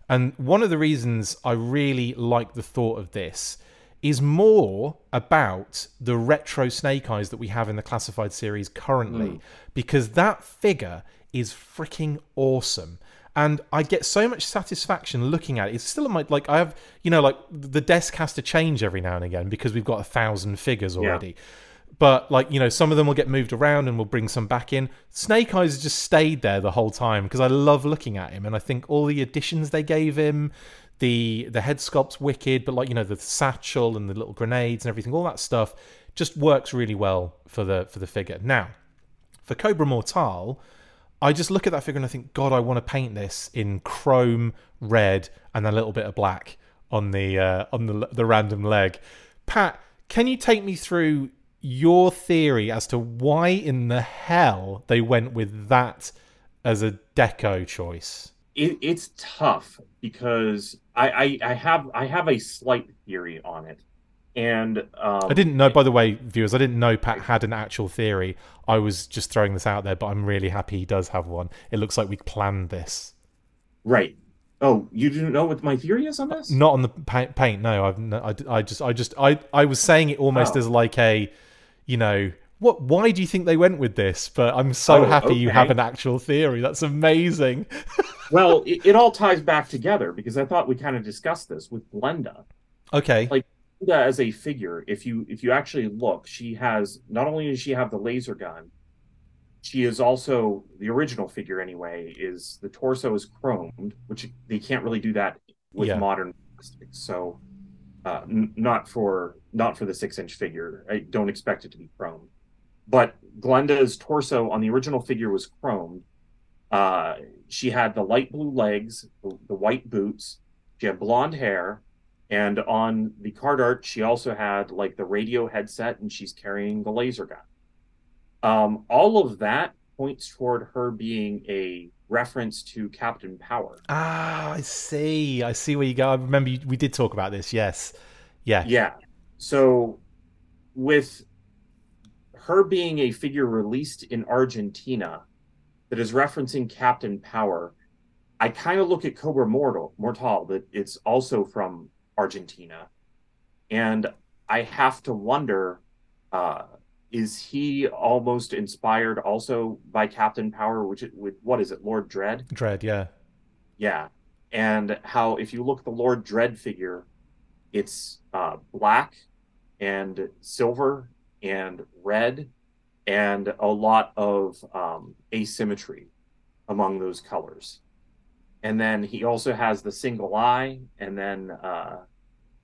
And one of the reasons I really like the thought of this is more about the retro Snake Eyes that we have in the classified series currently, mm. because that figure is freaking awesome. And I get so much satisfaction looking at it. It's still in my like I have, you know, like the desk has to change every now and again because we've got a thousand figures already. Yeah but like you know some of them will get moved around and we'll bring some back in snake eyes just stayed there the whole time because i love looking at him and i think all the additions they gave him the the head sculpt's wicked but like you know the satchel and the little grenades and everything all that stuff just works really well for the for the figure now for cobra mortal i just look at that figure and i think god i want to paint this in chrome red and a little bit of black on the uh, on the the random leg pat can you take me through your theory as to why in the hell they went with that as a deco choice. It, it's tough because I, I, I have I have a slight theory on it. And um, I didn't know, by the way, viewers, I didn't know Pat had an actual theory. I was just throwing this out there, but I'm really happy he does have one. It looks like we planned this. Right. Oh, you didn't know what my theory is on this? Not on the paint. paint no, I've. No, I, I just, I just, I, I was saying it almost Oh. as like a, you know, what? Why do you think they went with this? But I'm so Oh, happy you have an actual theory. That's amazing. Well, it, it all ties back together because I thought we kind of discussed this with Glenda. Okay. Like- Glenda as a figure, if you if you actually look, she has not only does she have the laser gun, she is also the original figure anyway. Is the torso is chromed, which they can't really do that with Yeah. modern plastics. So, uh, n- not for not for the six inch figure. I don't expect it to be chromed. But Glenda's torso on the original figure was chromed. Uh, she had the light blue legs, the, the white boots. She had blonde hair, and on the card art, she also had like the radio headset, and she's carrying the laser gun. Um, all of that points toward her being a reference to Captain Power. ah, I see. I see where you go. I remember you, we did talk about this. Yes. Yeah. Yeah. So, with her being a figure released in Argentina that is referencing Captain Power, I kind of look at Cobra Mortal, Mortal, that it's also from Argentina. And I have to wonder uh, is he almost inspired also by Captain Power, which it- with what is it, Lord Dread? Dread. Yeah. Yeah. And how, if you look at the Lord Dread figure, it's uh, black and silver and red and a lot of um, asymmetry among those colors. And then he also has the single eye, and then, uh,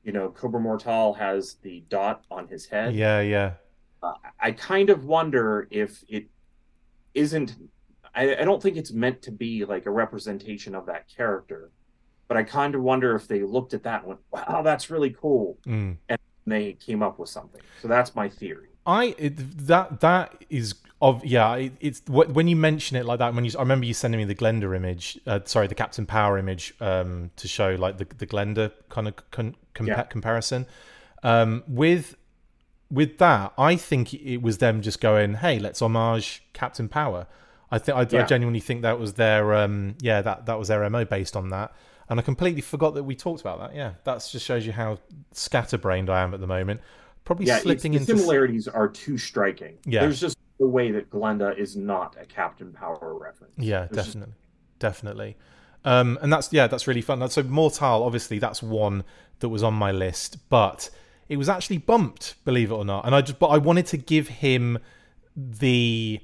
you know, Cobra Mortal has the dot on his head. Yeah. Yeah. Uh, I kind of wonder if it isn't. I, I don't think it's meant to be like a representation of that character, but I kind of wonder if they looked at that and went, "Wow, that's really cool," Mm. and they came up with something. So that's my theory. I it, that that is of yeah. It, it's wh- when you mention it like that. When you I remember you sending me the Glenda image. Uh, sorry, the Captain Power image um, to show like the the Glenda kind of con, compa- Yeah. comparison. Um, with with that, I think it was them just going, "Hey, let's homage Captain Power." I think I, I genuinely think that was their um, yeah that that was their mo based on that. And I completely forgot that we talked about that. Yeah, that just shows you how scatterbrained I am at the moment. Probably Yeah, slipping the into similarities are too striking. Yeah. there's just the way that Glenda is not a Captain Power reference. Yeah, There's just- definitely, definitely. Um, and that's yeah, that's really fun. So Mortal, obviously, that's one that was on my list, but it was actually bumped, believe it or not. And I just, but I wanted to give him the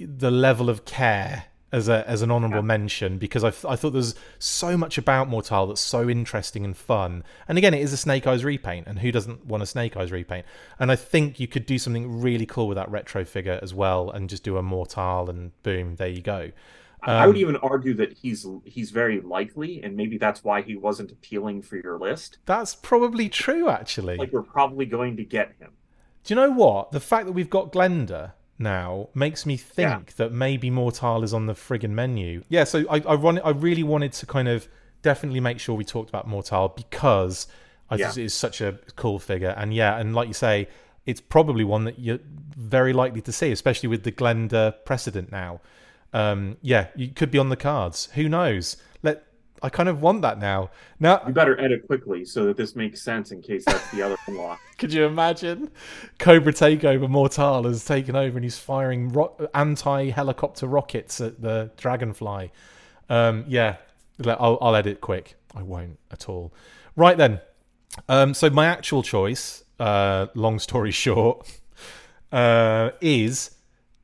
the level of care as a as an honourable mention because I, I thought there's so much about Mortal that's so interesting and fun. And again, it is a Snake Eyes repaint, and who doesn't want a Snake Eyes repaint? And I think you could do something really cool with that retro figure as well, and just do a Mortal, and boom, there you go. I would Um, even argue that he's he's very likely, and maybe that's why he wasn't appealing for your list. That's probably true, actually. Like we're probably going to get him. Do you know what? The fact that we've got Glenda now makes me think that maybe Mortal is on the friggin' menu. Yeah, so I I, I really wanted to kind of definitely make sure we talked about Mortal because I Yeah. just it is such a cool figure. And yeah, and like you say, it's probably one that you're very likely to see, especially with the Glenda precedent now. Um, yeah, you could be on the cards. Who knows? I kind of want that now. Now You better edit quickly so that this makes sense in case that's the other unlock. Could you imagine? Cobra Takeover Mortal has taken over and he's firing ro- anti helicopter rockets at the Dragonfly. Um, yeah, I'll, I'll edit quick. I won't at all. Right then. Um, so, my actual choice, uh, long story short, uh, is,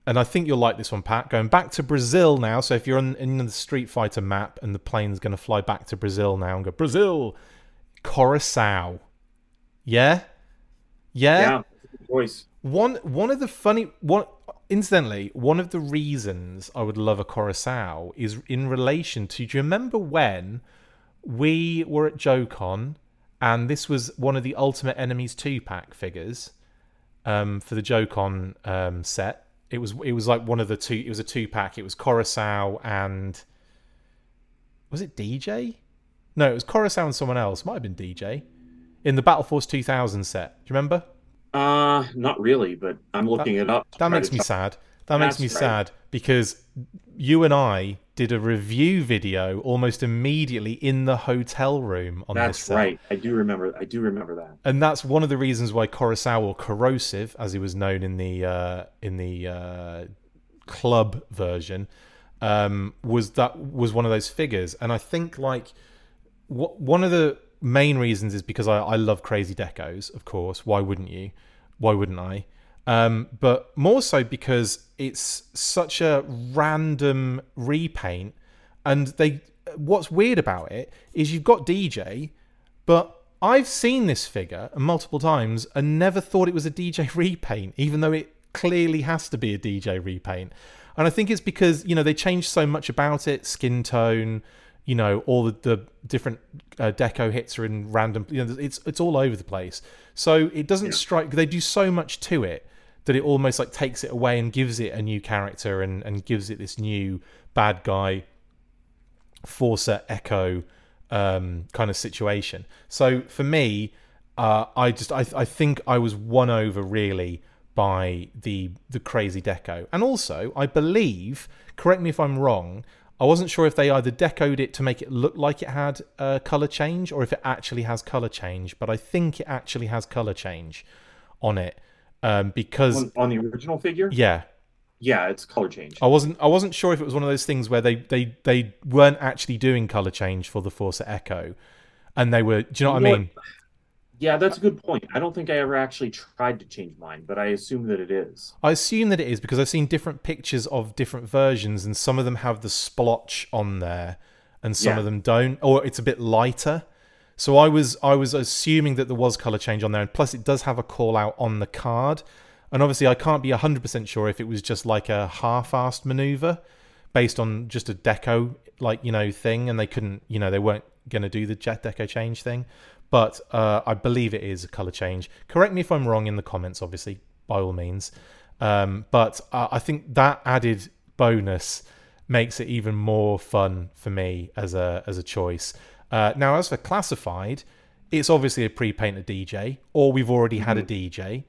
and I think you'll like this one, Pat, going back to Brazil now. So, if you're on, in the Street Fighter map and the plane's going to fly back to Brazil now and go, Brazil, Coração, Yeah? Yeah? Yeah, choice. One one of the funny one incidentally, one of the reasons I would love a Coração is in relation to do you remember when we were at JoeCon and this was one of the Ultimate Enemies two pack figures um, for the JoeCon um, set. It was it was like one of the two it was a two pack. It was Coração and was it DJ? No, it was Coração and someone else. Might have been DJ. in the Battle Force 2000 set. Do you remember? Uh, not really, but I'm looking it up. That makes me check- sad. That makes me right. sad because you and I did a review video almost immediately in the hotel room on this That's right. I do remember. I do remember that. and that's one of the reasons why Kurosawa, or corrosive, as he was known in the uh, in the uh, club version, um, was that was one of those figures. And I think like wh- one of the main reasons is because I, I love crazy decos. Of course, why wouldn't you? Why wouldn't I? Um, but more so because it's such a random repaint, and they. What's weird about it is you've got DJ, but I've seen this figure multiple times and never thought it was a DJ repaint, even though it clearly has to be a DJ repaint. And I think it's because you know they changed so much about it, skin tone, you know, all the, the different uh, deco hits are in random. You know, it's it's all over the place. So it doesn't strike. They do so much to it that it almost like takes it away and gives it a new character and and gives it this new bad guy Forza Echo um, kind of situation. So for me, uh, I just I, I think I was won over really by the the crazy deco, and also I believe, correct me if I'm wrong, I wasn't sure if they either decoed it to make it look like it had a color change or if it actually has color change, but I think it actually has color change on it um, because On, on the original figure, yeah, yeah, it's color change. I wasn't I wasn't sure if it was one of those things where they they they weren't actually doing color change for the Forza Echo, and they were. Do you know what I mean? Yeah, that's a good point. I don't think I ever actually tried to change mine, but I assume that it is. I assume that it is because I've seen different pictures of different versions, and some of them have the splotch on there, and some Yeah. of them don't, or it's a bit lighter. So I was I was assuming that there was color change on there, and plus it does have a call out on the card, and obviously I can't be hundred percent sure if it was just like a half-assed maneuver based on just a deco like you know thing, and they couldn't you know they weren't going to do the jet deco change thing, but uh, I believe it is a color change. Correct me if I'm wrong in the comments, obviously by all means. Um, but uh, I think that added bonus makes it even more fun for me as a as a choice. Uh, now, as for classified, it's obviously a pre-painted DJ, or we've already had a DJ,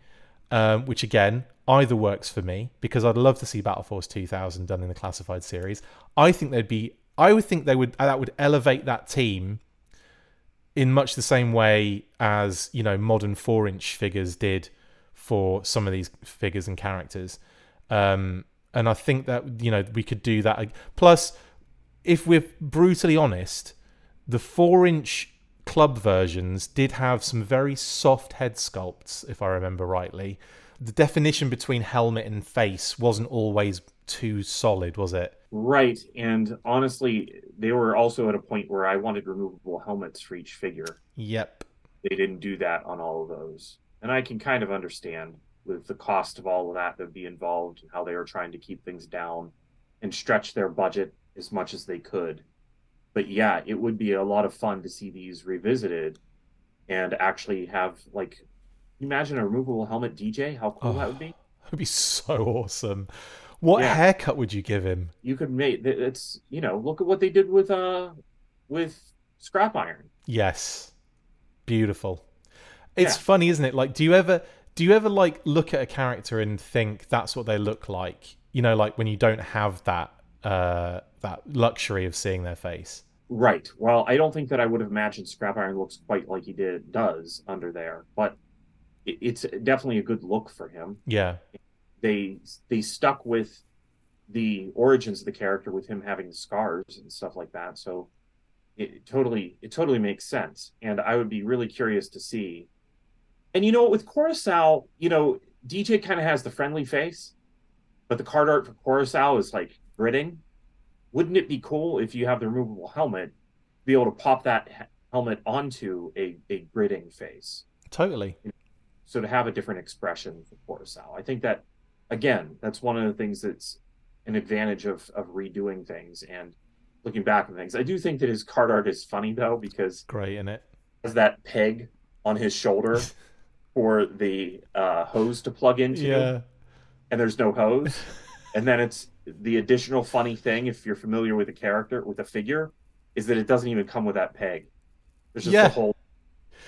um, which again either works for me because I'd love to see Battle Force 2000 done in the classified series. I think they'd be. I would think they would that would elevate that team in much the same way as you know modern four inch figures did for some of these figures and characters um and i think that you know we could do that plus if we're brutally honest the four inch club versions did have some very soft head sculpts if i remember rightly the definition between helmet and face wasn't always too solid was it Right, and honestly, they were also at a point where I wanted removable helmets for each figure. yep They didn't do that on all of those, and I can kind of understand with the cost of all of that that would be involved, and how they were trying to keep things down and stretch their budget as much as they could. But yeah, it would be a lot of fun to see these revisited and actually have like imagine a removable helmet DJ, how cool that would be. That'd be so awesome. What Yeah. haircut would you give him? You could make it's you know, look at what they did with uh with scrap iron. Yes. Beautiful. It's Yeah. funny, isn't it? Like do you ever do you ever like look at a character and think that's what they look like? You know, like when you don't have that uh that luxury of seeing their face. Right. Well, I don't think that I would have imagined Scrap Iron looks quite like he did does under there, but it, it's definitely a good look for him. Yeah. They they stuck with the origins of the character with him having the scars and stuff like that. So it totally it totally makes sense. And I would be really curious to see. And you know, with Coração, you know, DJ kind of has the friendly face, but the card art for Coração is like gritting. Wouldn't it be cool if you have the removable helmet, be able to pop that helmet onto a, a gritting face? Totally. so to have a different expression for Coração. I think that again, that's one of the things that's an advantage of of redoing things and looking back on things. I do think that his card art is funny though because Great in it. has that peg on his shoulder for the uh, hose to plug into, Yeah. and there's no hose. and then it's the additional funny thing if you're familiar with the character with the figure is that it doesn't even come with that peg. There's just Yeah. a hole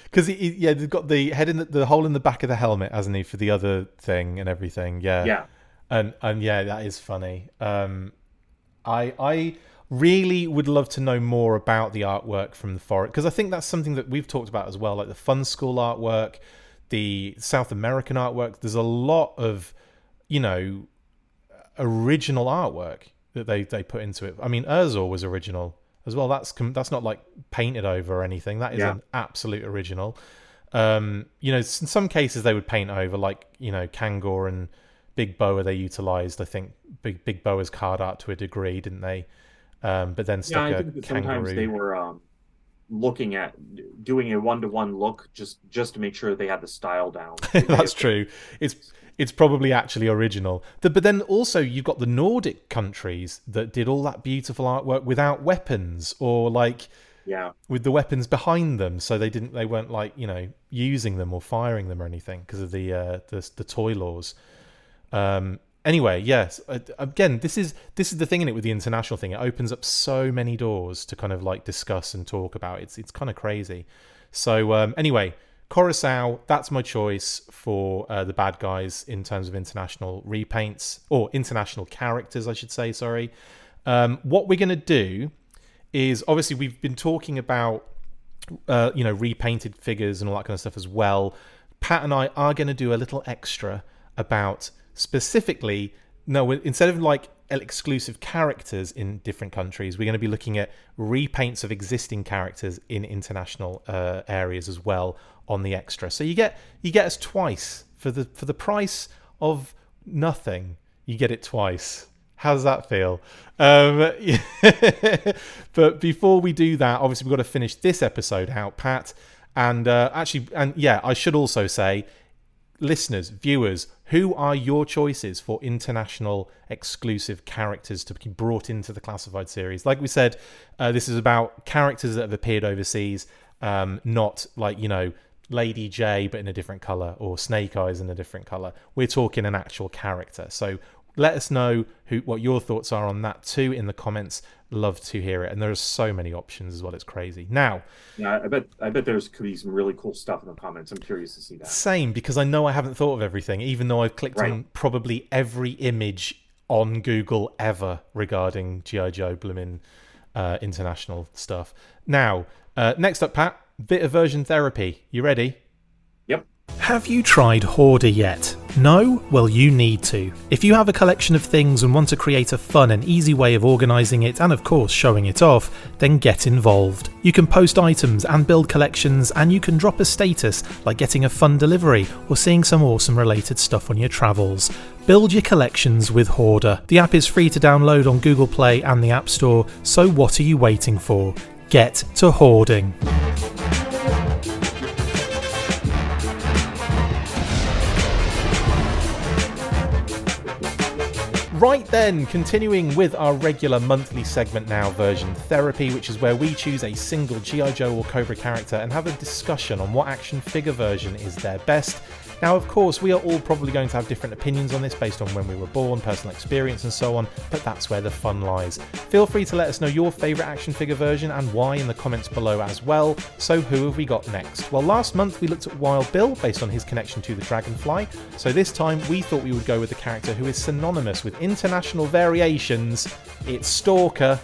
Because he, he, yeah, they've got the head in the, the hole in the back of the helmet, hasn't he, for the other thing and everything? Yeah, Yeah. and and yeah, that is funny. Um, I I really would love to know more about the artwork from the forest because I think that's something that we've talked about as well, like the Funskool artwork, the South American artwork. There's a lot of you know original artwork that they they put into it. I mean, Urzor was original as well. That's com- that's not like painted over or anything. That is Yeah. an absolute original. Um, you know, in some cases they would paint over, like you know, Kangor and Big Boa. They utilized, I think, Big Big Boa's card art to a degree, didn't they? Um, but then Yeah, I a think sometimes kangaroo. they were um, looking at doing a one-to-one look just just to make sure they had the style down. That's true. It's it's probably actually original. The, but then also you've got the Nordic countries that did all that beautiful artwork without weapons or like Yeah, with the weapons behind them, so they didn't they weren't like you know using them or firing them or anything because of the uh, the the toy laws. Um, anyway, yes. uh, Again, this is this is the thing in it with the international thing. It opens up so many doors to kind of like discuss and talk about. It's it's kind of crazy. So um, anyway, Coração. That's my choice for uh, the bad guys in terms of international repaints or international characters, I should say. Sorry. Um, what we're gonna do is obviously we've been talking about uh, you know repainted figures and all that kind of stuff as well. Pat and I are going to do a little extra about specifically no instead of like exclusive characters in different countries we're going to be looking at repaints of existing characters in international uh, areas as well on the extra so you get you get us twice for the for the price of nothing you get it twice how does that feel? Um, but before we do that, obviously we've got to finish this episode out, Pat. And uh, actually, and yeah, I should also say, listeners, viewers, who are your choices for international exclusive characters to be brought into the classified series? Like we said, uh, this is about characters that have appeared overseas, um, not like you know. Lady Jaye, but in a different color, or Snake Eyes in a different color. We're talking an actual character. So let us know who what your thoughts are on that too in the comments. Love to hear it. And there are so many options as well. It's crazy. Now, yeah. I bet I bet there's could be some really cool stuff in the comments. I'm curious to see that. same because I know I haven't thought of everything, even though I've clicked Right. on probably every image on Google ever regarding GI Joe Bloomin' uh, international stuff. Now, uh, next up, Pat, bit of version therapy. You ready? Have you tried Hoardar yet? No? Well, you need to. If you have a collection of things and want to create a fun and easy way of organising it and, of course, showing it off, then get involved. You can post items and build collections, and you can drop a status like getting a fun delivery or seeing some awesome related stuff on your travels. Build your collections with Hoardar. The app is free to download on Google Play and the App Store, so what are you waiting for? Get to hoarding. Right then, continuing with our regular monthly segment now, version therapy, which is where we choose a single G.I. Joe or Cobra character and have a discussion on what action figure version is their best. Now, of course, we are all probably going to have different opinions on this based on when we were born, personal experience, and so on, but that's where the fun lies. Feel free to let us know your favourite action figure version and why in the comments below as well. So, who have we got next? Well, last month we looked at Wild Bill based on his connection to the Dragonfly, so this time we thought we would go with a character who is synonymous with international variations. It's Stalker.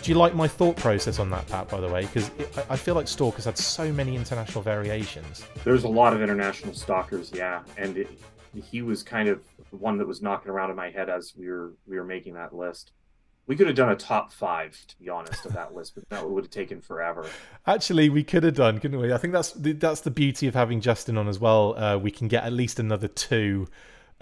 Do you like my thought process on that, Pat, by the way? Because I feel like Stalker's had so many international variations. There's a lot of international stalkers, yeah, and it, he was kind of one that was knocking around in my head as we were we were making that list. We could have done a top five, to be honest, of that list, but that would have taken forever. Actually, we could have done, couldn't we? I think that's the, that's the beauty of having Justin on as well. Uh, we can get at least another two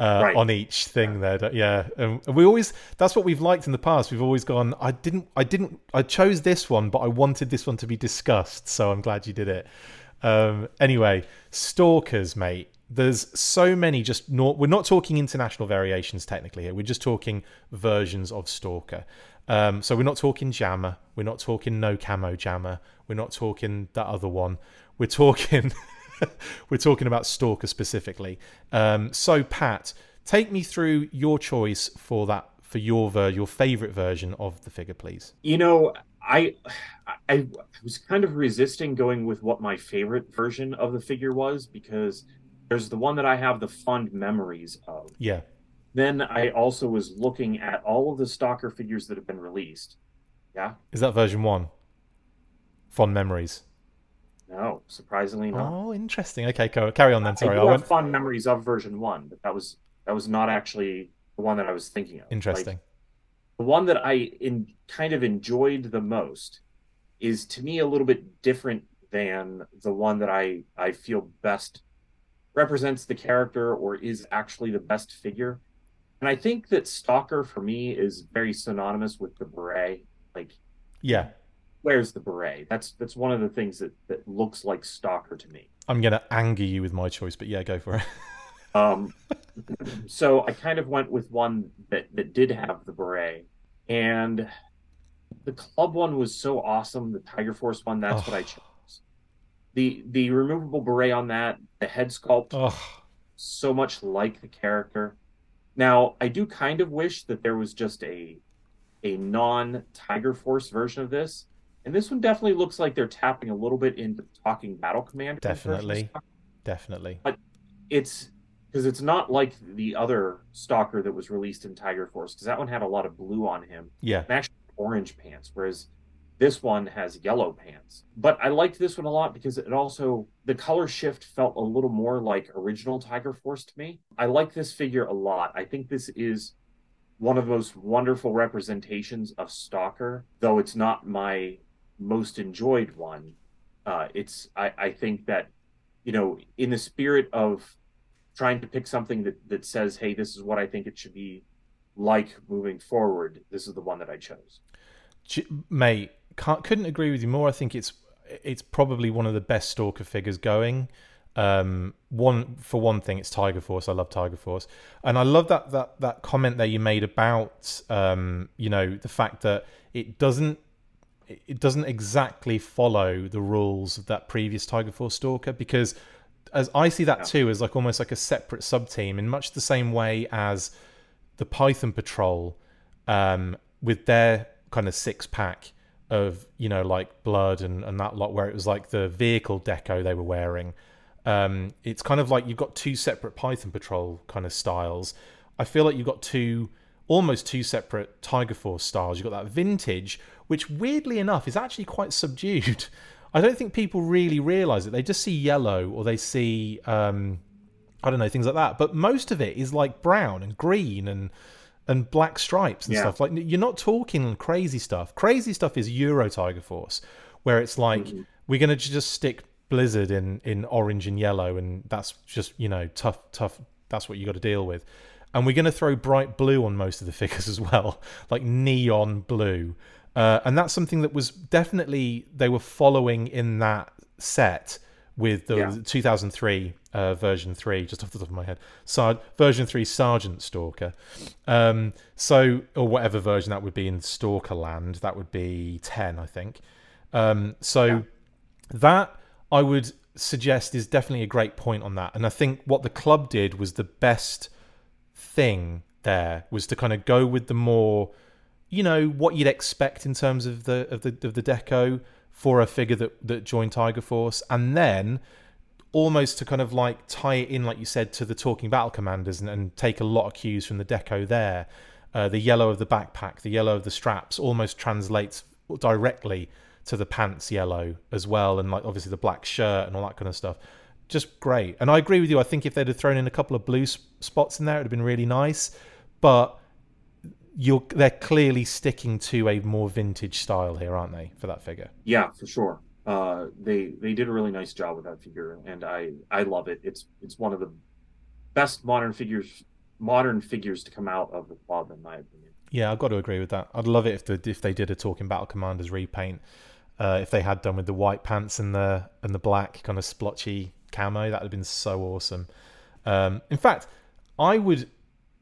uh, Right. on each thing there. Yeah, um, and we always that's what we've liked in the past. We've always gone. I didn't. I didn't. I chose this one, but I wanted this one to be discussed. So I'm glad you did it. Um, anyway, stalkers, mate. There's so many. Just not. We're not talking international variations technically here. We're just talking versions of stalker. Um, so we're not talking jammer. We're not talking no camo jammer. We're not talking that other one. We're talking. we're talking about stalker specifically. Um, so Pat, take me through your choice for that for your ver- your favorite version of the figure, please. You know, I, I was kind of resisting going with what my favorite version of the figure was because there's the one that I have the fond memories of. Yeah. Then I also was looking at all of the Stalker figures that have been released. Yeah. Is that version one? Fond memories. No, surprisingly not. Oh, interesting. Okay, carry on then. Sorry, I, I, went. have fond memories of version one, but that was that was not actually the one that I was thinking of. Like, Interesting. the one that I in kind of enjoyed the most is to me a little bit different than the one that I I feel best represents the character or is actually the best figure. And I think that Stalker for me is very synonymous with the beret. Like yeah, where's the beret? That's that's one of the things that that looks like Stalker to me. I'm gonna anger you with my choice, but yeah, go for it. Um, so I kind of went with one that that did have the beret, and the club one was so awesome. The Tiger Force one, that's what I Oh. chose. The the removable beret on that, the head sculpt, oh, so much like the character. Now I do kind of wish that there was just a a non Tiger Force version of this. And this one definitely looks like they're tapping a little bit into talking battle of Definitely. Definitely. it's because it's not like the other stalker that was released in tiger force because that one had a lot of blue on him. Yeah, and actually orange pants whereas this one has yellow pants. But i liked this one a lot because it also the color shift felt a little more like original tiger force to me. I like this figure a lot. I think this is one of the most wonderful representations of stalker though it's not my most enjoyed one uh, it's I, I think that you know in the spirit of trying to pick something that that says hey this is what i think it should be like moving forward this is the one that i chose mate, can't, couldn't agree with you more. I think it's it's probably one of the best Stalker figures going. Um, one for one thing, it's Tiger Force. I love Tiger Force, and I love that that that comment there you made about um, you know the fact that it doesn't it doesn't exactly follow the rules of that previous Tiger Force Stalker because as I see that too as like almost like a separate sub team in much the same way as the Python Patrol um, with their kind of six pack of you know like blood and, and that lot where it was like the vehicle deco they were wearing. Um, it's kind of like you've got two separate python patrol kind of styles. I feel like you've got two almost two separate tiger force styles. You've got that vintage which weirdly enough is actually quite subdued i don't think people really realize it they just see yellow or they see um, I don't know things like that. But most of it is like brown and green and and black stripes and Yeah. stuff. Like you're not talking crazy stuff. Crazy stuff is Euro Tiger Force, where it's like Mhm. we're gonna just stick Blizzard in in orange and yellow, and that's just you know tough tough. That's what you got to deal with. And we're gonna throw bright blue on most of the figures as well, like neon blue. Uh, and that's something that was definitely they were following in that set with the Yeah. 2003 uh, version 3 just off the top of my head Sar- version 3 sergeant stalker um, so or whatever version that would be in stalker land that would be 10 i think um, so Yeah. that i would suggest is definitely a great point on that and i think what the club did was the best thing there was to kind of go with the more you know what you'd expect in terms of the of the of the deco for a figure that that joined Tiger Force, and then almost to kind of like tie it in, like you said, to the talking battle commanders, and, and take a lot of cues from the deco there. Uh, the yellow of the backpack, the yellow of the straps, almost translates directly to the pants yellow as well, and like obviously the black shirt and all that kind of stuff. Just great, and I agree with you. I think if they'd have thrown in a couple of blue s- spots in there, it'd have been really nice. But you're they're clearly sticking to a more vintage style here, aren't they, for that figure? Yeah, for sure. Uh, they they did a really nice job with that figure, and I I love it. It's it's one of the best modern figures modern figures to come out of the club, in my opinion. Yeah, I've got to agree with that. I'd love it if the if they did a Talking Battle Commanders repaint. Uh, if they had done with the white pants and the and the black kind of splotchy camo, that would have been so awesome. Um, in fact, I would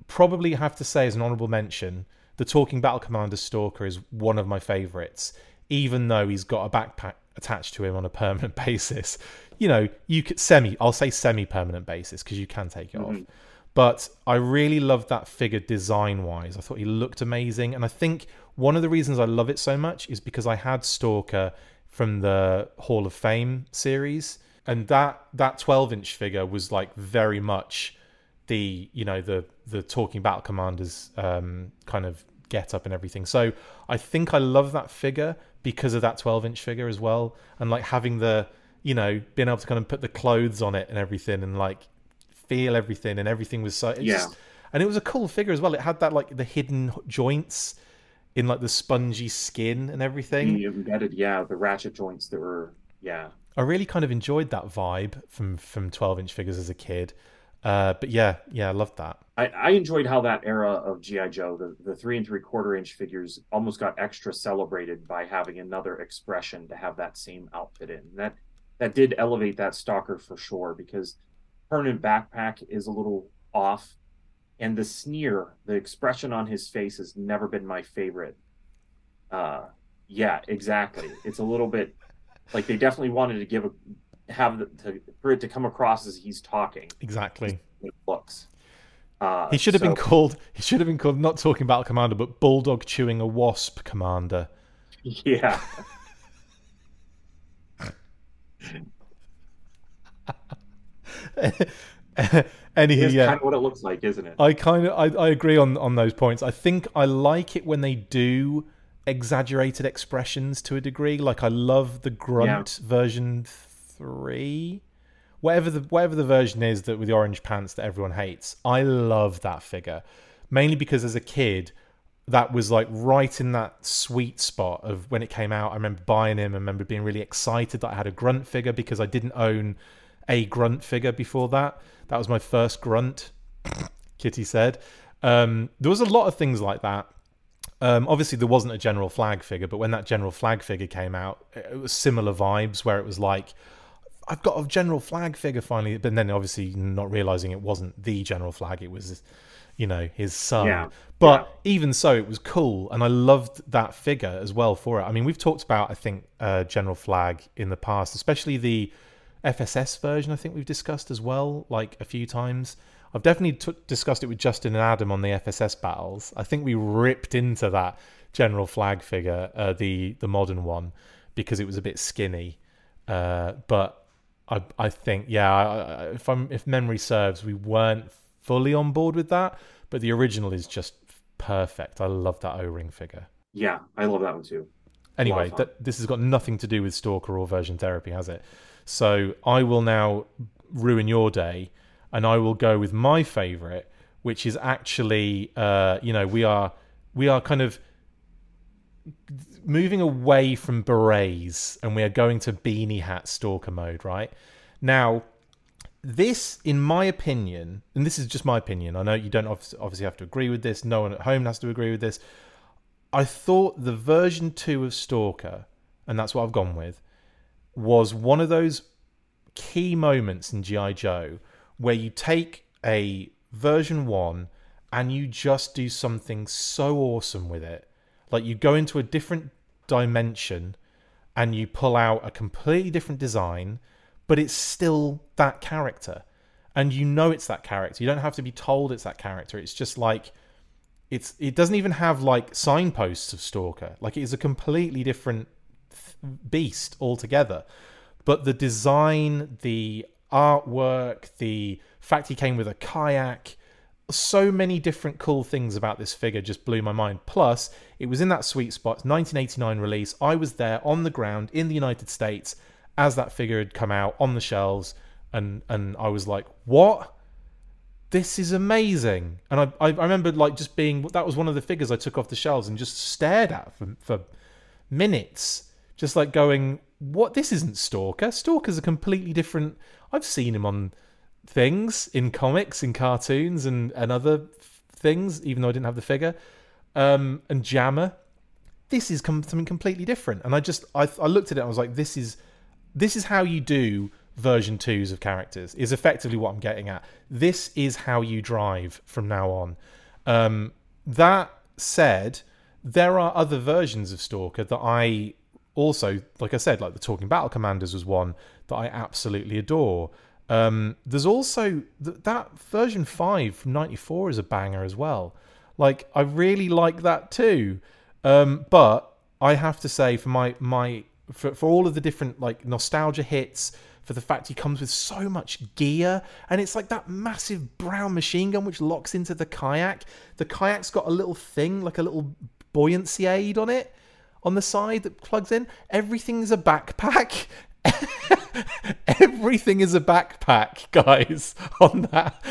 probably have to say as an honourable mention, the Talking Battle Commander Stalker is one of my favourites, even though he's got a backpack attached to him on a permanent basis. You know, you could semi, I'll say semi-permanent basis because you can take it off. Mhm. But I really loved that figure design wise. I thought he looked amazing. And I think one of the reasons I love it so much is because I had Stalker from the Hall of Fame series, and that that 12 inch figure was like very much the you know the the talking battle commanders um, kind of get up and everything. So I think I love that figure because of that 12 inch figure as well, and like having the you know being able to kind of put the clothes on it and everything, and like feel everything, and everything was so Yeah. just, and it was a cool figure as well. It had that like the hidden joints in like the spongy skin and everything. The embedded, yeah, the ratchet joints that were, yeah. I really kind of enjoyed that vibe from from 12 inch figures as a kid. Uh, but yeah, yeah, I loved that. I, I enjoyed how that era of GI Joe, the, the three and three quarter inch figures, almost got extra celebrated by having another expression to have that same outfit in. That that did elevate that stalker for sure because permanent backpack is a little off, and the sneer, the expression on his face has never been my favorite. Uh, yeah, exactly. It's a little bit like they definitely wanted to give a have the, to, for it to come across as he's talking. Exactly. It looks. Uh, He should have been called. He should have been called not talking battle commander, but bulldog chewing a wasp commander. Yeah. Anywho, It's yeah, kind of what it looks like, isn't it? I kind of I, I agree on on those points. I think I like it when they do exaggerated expressions to a degree. Like I love the grunt version three, whatever the whatever the version is that with the orange pants that everyone hates. I love that figure mainly because as a kid. That was like right in that sweet spot of when it came out. I remember buying him. I remember being really excited that I had a grunt figure because I didn't own a grunt figure before that. That was my first grunt. Kitty said. Um, there was a lot of things like that. Um, obviously, there wasn't a general Flagg figure, but when that general Flagg figure came out, it was similar vibes where it was like, I've got a general Flagg figure finally, but then obviously not realizing it wasn't the general Flagg, it was, you know, his son. Yeah. But even so, it was cool, and I loved that figure as well for it. I mean, we've talked about, I think, uh, general Flagg in the past, especially the FSS version. I think we've discussed as well, like a few times. I've definitely t- discussed it with Justin and Adam on the FSS battles. I think we ripped into that general Flagg figure, uh, the the modern one, because it was a bit skinny. Uh, but I I think yeah, I, if I'm if memory serves, we weren't fully on board with that. But the original is just perfect. I love that O-ring figure. Yeah, I love that one too. Anyway, this has got nothing to do with Stalker or version therapy, has it? So I will now ruin your day, and I will go with my favorite, which is actually, uh, you know, we are we are kind of moving away from berets, and we are going to beanie hat stalker mode, right? Now, this, in my opinion, and this is just my opinion. I know you don't obviously have to agree with this. No one at home has to agree with this. I thought the version two of Stalker, and that's what I've gone with, was one of those key moments in G.I. Joe where you take a version one and you just do something so awesome with it. Like you go into a different dimension and you pull out a completely different design, but it's still that character. And you know it's that character. You don't have to be told it's that character. It's just like it's it doesn't even have like signposts of stalker like it is a completely different th- beast altogether but the design the artwork the fact he came with a kayak so many different cool things about this figure just blew my mind plus it was in that sweet spot 1989 release i was there on the ground in the united states as that figure had come out on the shelves and and i was like what this is amazing. And I, I, remember like just being that was one of the figures I took off the shelves and just stared at for, for minutes, just like going, "What? This isn't Stalker. Stalker's a completely different." I've seen him on things in comics, in cartoons, and and other things, even though I didn't have the figure. Um, and Jammer, this is com- something completely different. And I just I, I looked at it, I was like, "This is this is how you do." version twos of characters is effectively what I'm getting at. This is how you drive from now on. Um, that said, there are other versions of Stalker that I also, like I said, like the Talking Battle Commanders was one that I absolutely adore. Um, there's also th- that version five from '94 is a banger as well. Like I really like that too. Um, but I have to say, for my my for, for all of the different like nostalgia hits, for the fact he comes with so much gear, and it's like that massive brown machine gun which locks into the kayak. The kayak's got a little thing, like a little buoyancy aid on it on the side that plugs in. Everything's a backpack. Everything is a backpack, guys. On that,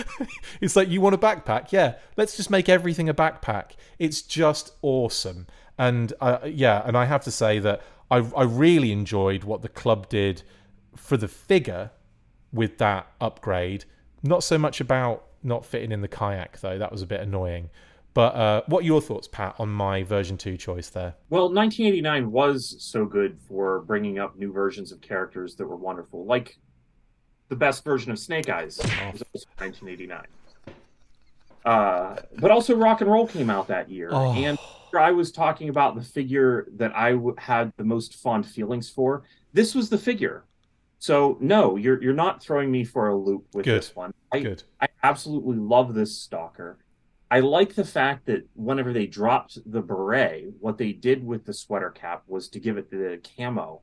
it's like you want a backpack, yeah. Let's just make everything a backpack. It's just awesome, and uh, yeah, and I have to say that I I really enjoyed what the club did for the figure with that upgrade. Not so much about not fitting in the kayak though. That was a bit annoying. But uh, what are your thoughts, Pat, on my version two choice there? Well, 1989 was so good for bringing up new versions of characters that were wonderful. Like the best version of Snake Eyes oh. was also 1989. Uh, but also Rock and Roll came out that year, oh. and I was talking about the figure that I w- had the most fond feelings for. This was the figure. So no, you're you're not throwing me for a loop with Good. this one. I, Good. I absolutely love this stalker. I like the fact that whenever they dropped the beret, what they did with the sweater cap was to give it the camo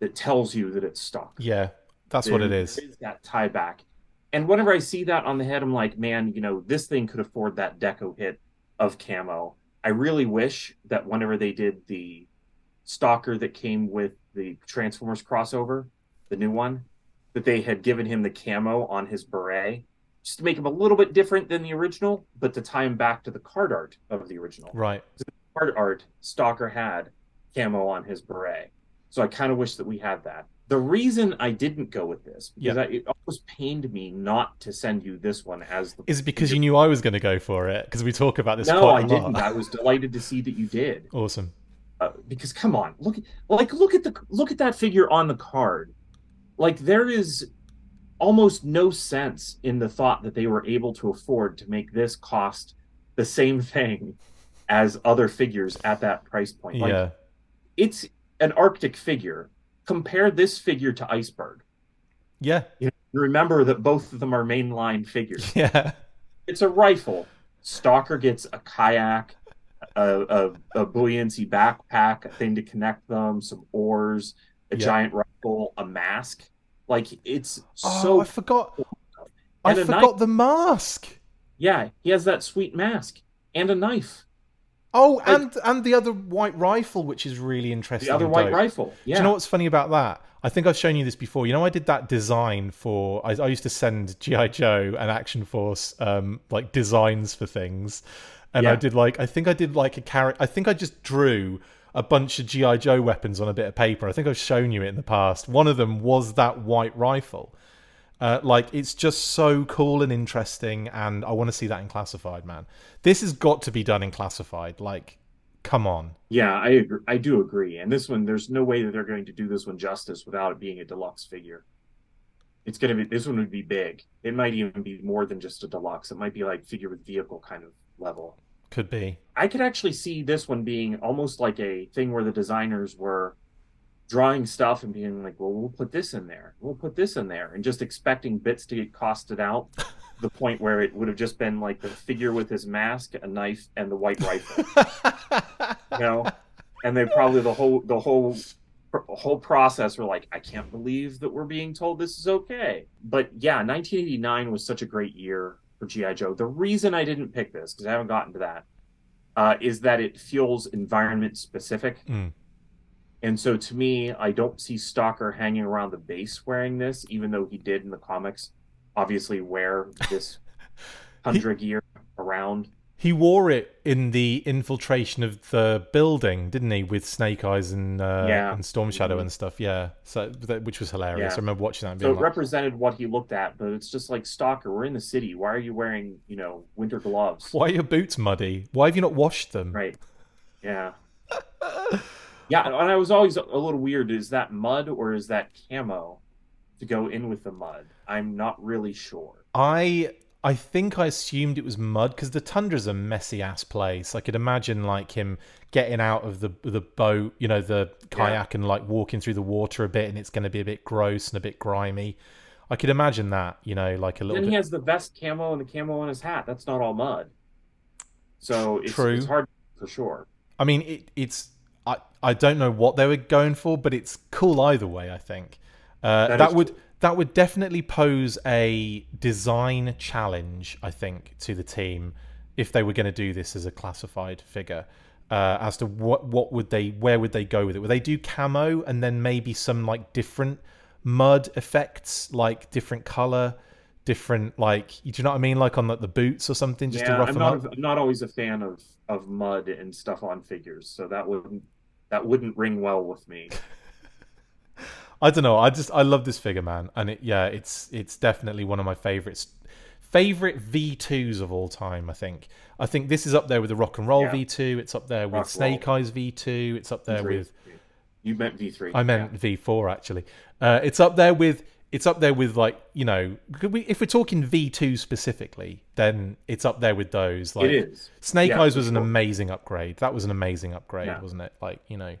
that tells you that it's stock. Yeah, that's what it is. is. That tie back. And whenever I see that on the head, I'm like, man, you know, this thing could afford that deco hit of camo. I really wish that whenever they did the stalker that came with the Transformers crossover, the new one, that they had given him the camo on his beret just to make him a little bit different than the original, but to tie him back to the card art of the original. Right. The card art, Stalker had camo on his beret. So I kind of wish that we had that. The reason I didn't go with this, because I, it almost pained me not to send you this one as the. Is it because you knew I was going to go for it? Because we talk about this. No, I didn't. I was delighted to see that you did. Awesome. Uh, because come on, look, like look at the look at that figure on the card. Like there is almost no sense in the thought that they were able to afford to make this cost the same thing as other figures at that price point. Like, yeah. It's an Arctic figure. Compare this figure to Iceberg. Yeah. You know, remember that both of them are mainline figures. Yeah. It's a rifle. Stalker gets a kayak, a, a, a buoyancy backpack, a thing to connect them, some oars, a yeah. giant rifle, a mask like it's oh, so. I forgot. I forgot knife. the mask. Yeah, he has that sweet mask and a knife. Oh, and and the other white rifle, which is really interesting. The other white rifle. Yeah. Do you know what's funny about that? I think I've shown you this before. You know, I did that design for. I, I used to send GI Joe and Action Force um, like designs for things, and yeah. I did like I think I did like a character. I think I just drew a bunch of GI Joe weapons on a bit of paper. I think I've shown you it in the past. One of them was that white rifle. Uh, like it's just so cool and interesting, and I want to see that in classified, man. This has got to be done in classified. Like, come on. Yeah, I agree. I do agree. And this one, there's no way that they're going to do this one justice without it being a deluxe figure. It's gonna be this one would be big. It might even be more than just a deluxe. It might be like figure with vehicle kind of level. Could be. I could actually see this one being almost like a thing where the designers were drawing stuff and being like, well, we'll put this in there, we'll put this in there, and just expecting bits to get costed out. the point where it would have just been like the figure with his mask, a knife, and the white rifle. you know, and they probably the whole the whole whole process were like, I can't believe that we're being told this is okay. But yeah, 1989 was such a great year for GI Joe. The reason I didn't pick this because I haven't gotten to that uh, is that it feels environment specific. Mm. And so to me, I don't see Stalker hanging around the base wearing this, even though he did in the comics obviously wear this tundra gear around. He wore it in the infiltration of the building, didn't he, with Snake Eyes and uh, yeah. and Storm Shadow and stuff? Yeah, so which was hilarious. Yeah. I remember watching that. so it like... represented what he looked at, but it's just like Stalker. We're in the city. Why are you wearing, you know, winter gloves? Why are your boots muddy? Why have you not washed them? Right. Yeah. yeah, and I was always a little weird. Is that mud or is that camo to go in with the mud? I'm not really sure. I I think I assumed it was mud because the tundra's a messy ass place. I could imagine like him getting out of the the boat, you know, the kayak, yeah. and like walking through the water a bit, and it's going to be a bit gross and a bit grimy. I could imagine that, you know, like a little. Then bit... he has the vest camo and the camo on his hat. That's not all mud. So it's, True. it's hard for sure. I mean, it, it's I I don't know what they were going for, but it's cool either way. I think uh, That that, would that would definitely pose a design challenge. I think to the team if they were going to do this as a classified figure. Uh, as to what what would they where would they go with it? Would they do camo and then maybe some like different mud effects, like different color, different like do you know what I mean? Like on like the boots or something, just to yeah, rough I'm them not up. I'm not always a fan of of mud and stuff on figures, so that wouldn't that wouldn't ring well with me. I don't know. I just I love this figure, man, and it yeah, it's it's definitely one of my favorites. Favorite V2s of all time, I think. I think this is up there with the Rock and Roll Yeah. V2. It's up there with Rock Snake Roll. Eyes V2. It's up there V3. with you meant V3. I meant V4 actually. Uh, it's up there with it's up there with like you know could we, if we're talking V2 specifically, then it's up there with those. Like it is. Snake Yeah, Eyes was an amazing upgrade. That was an amazing upgrade, Yeah. wasn't it? Like you know,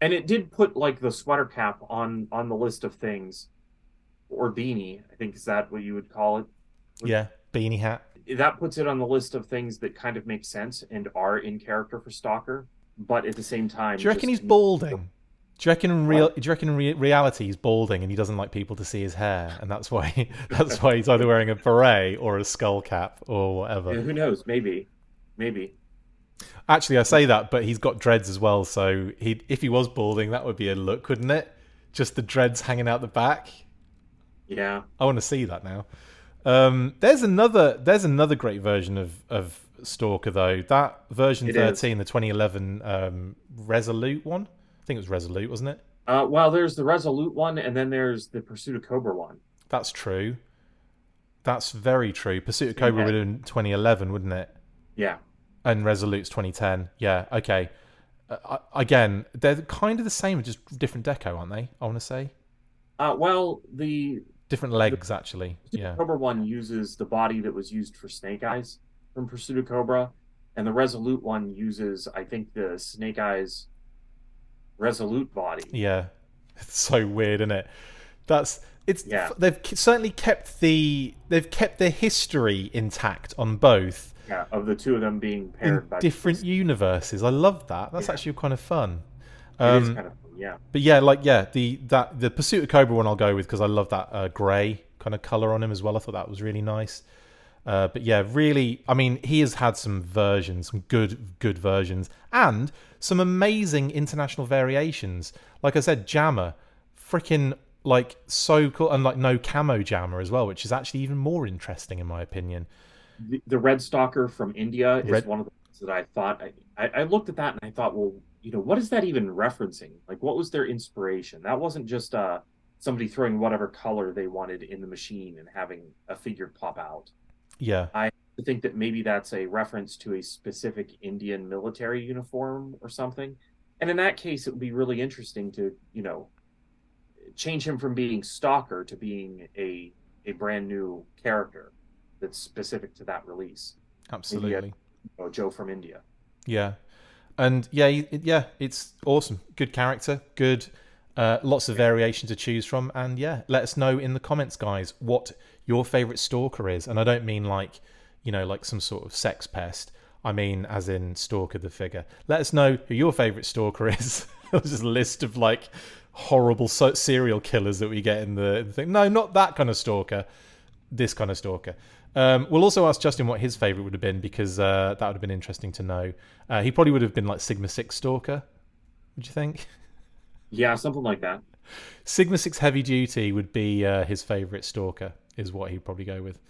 and it did put like the sweater cap on on the list of things or beanie i think is that what you would call it yeah, beanie hat. that puts it on the list of things that kind of make sense and are in character for stalker but at the same time Do you reckon he's balding? Do you reckon in real? Do you reckon in re- reality he's balding and he doesn't like people to see his hair, and that's why that's why he's either wearing a beret or a skull cap or whatever. Yeah, who knows maybe maybe Actually, I say that, but he's got dreads as well. So he, if he was balding, that would be a look, wouldn't it? Just the dreads hanging out the back. yeah I want to see that now. Um, there's another. There's another great version of of Stalker though. That version It is. 13, the 2011 um, Resolute one. I think it was Resolute, wasn't it? uh well there's the resolute one and then there's the pursuit of cobra one That's true. That's very true. Pursuit of Cobra Yeah. would have been 2011, wouldn't it? yeah And Resolute's 2010. Yeah. Okay. Uh, again, they're kind of the same, just different deco, aren't they? I want to say uh well the different legs, actually. Pursuit Yeah. Cobra one uses the body that was used for Snake Eyes from Pursuit of Cobra, and the Resolute one uses, I think, the Snake Eyes Resolute body. Yeah. It's so weird, isn't it? That's it's. Yeah. They've certainly kept the they've kept the history intact on both Yeah, of the two of them being in paired by different universes. I love that. That's Yeah. actually kind of fun. It is Um, kind of fun, yeah. But yeah, like yeah, the that the Pursuit of Cobra one I'll go with because I love that uh, grey kind of color on him as well. I thought that was really nice. Uh, but yeah, really, I mean, he has had some versions, some good good versions, and some amazing international variations. Like I said, Jammer, freaking like so cool, and like no camo Jammer as well, which is actually even more interesting in my opinion. The, the Red Stalker from India is Red- one of the ones that I thought I, I, I looked at that and I thought, well, you know, what is that even referencing? Like, what was their inspiration? That wasn't just uh somebody throwing whatever color they wanted in the machine and having a figure pop out. Yeah, I think that maybe that's a reference to a specific Indian military uniform or something. And in that case, it would be really interesting to, you know, change him from being Stalker to being a a brand new character that's specific to that release. absolutely. You know, Joe from India. Yeah, and yeah, yeah, it's awesome. Good character, good, uh, lots of variation to choose from, and yeah, let us know in the comments, guys, what your favorite stalker is. And I don't mean like, you know, like some sort of sex pest. I mean, as in stalker the figure. Let us know who your favorite stalker is. There's just a list of like horrible so- serial killers that we get in the, the thing. No, not that kind of stalker. This kind of stalker. Um, we'll also ask Justin what his favorite would have been because uh, that would have been interesting to know. Uh, he probably would have been like Sigma Six Stalker. Would you think? Yeah, something like that. Sigma Six Heavy Duty would be uh, his favorite stalker. Is what he'd probably go with.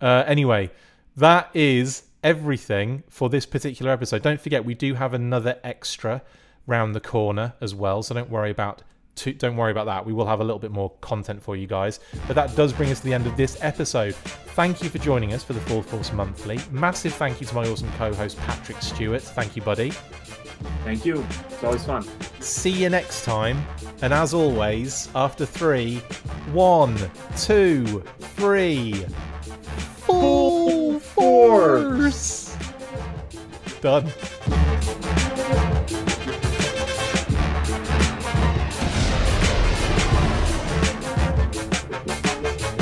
Uh, anyway, that is everything for this particular episode. Don't forget we do have another extra round the corner as well, so don't worry about. To, don't worry about that. We will have a little bit more content for you guys. But that does bring us to the end of this episode. Thank you for joining us for the Full Force Monthly. Massive thank you to my awesome co host, Patrick Stewart. Thank you, buddy. Thank you. It's always fun. See you next time. And as always, after three, one, two, three, full force. Done.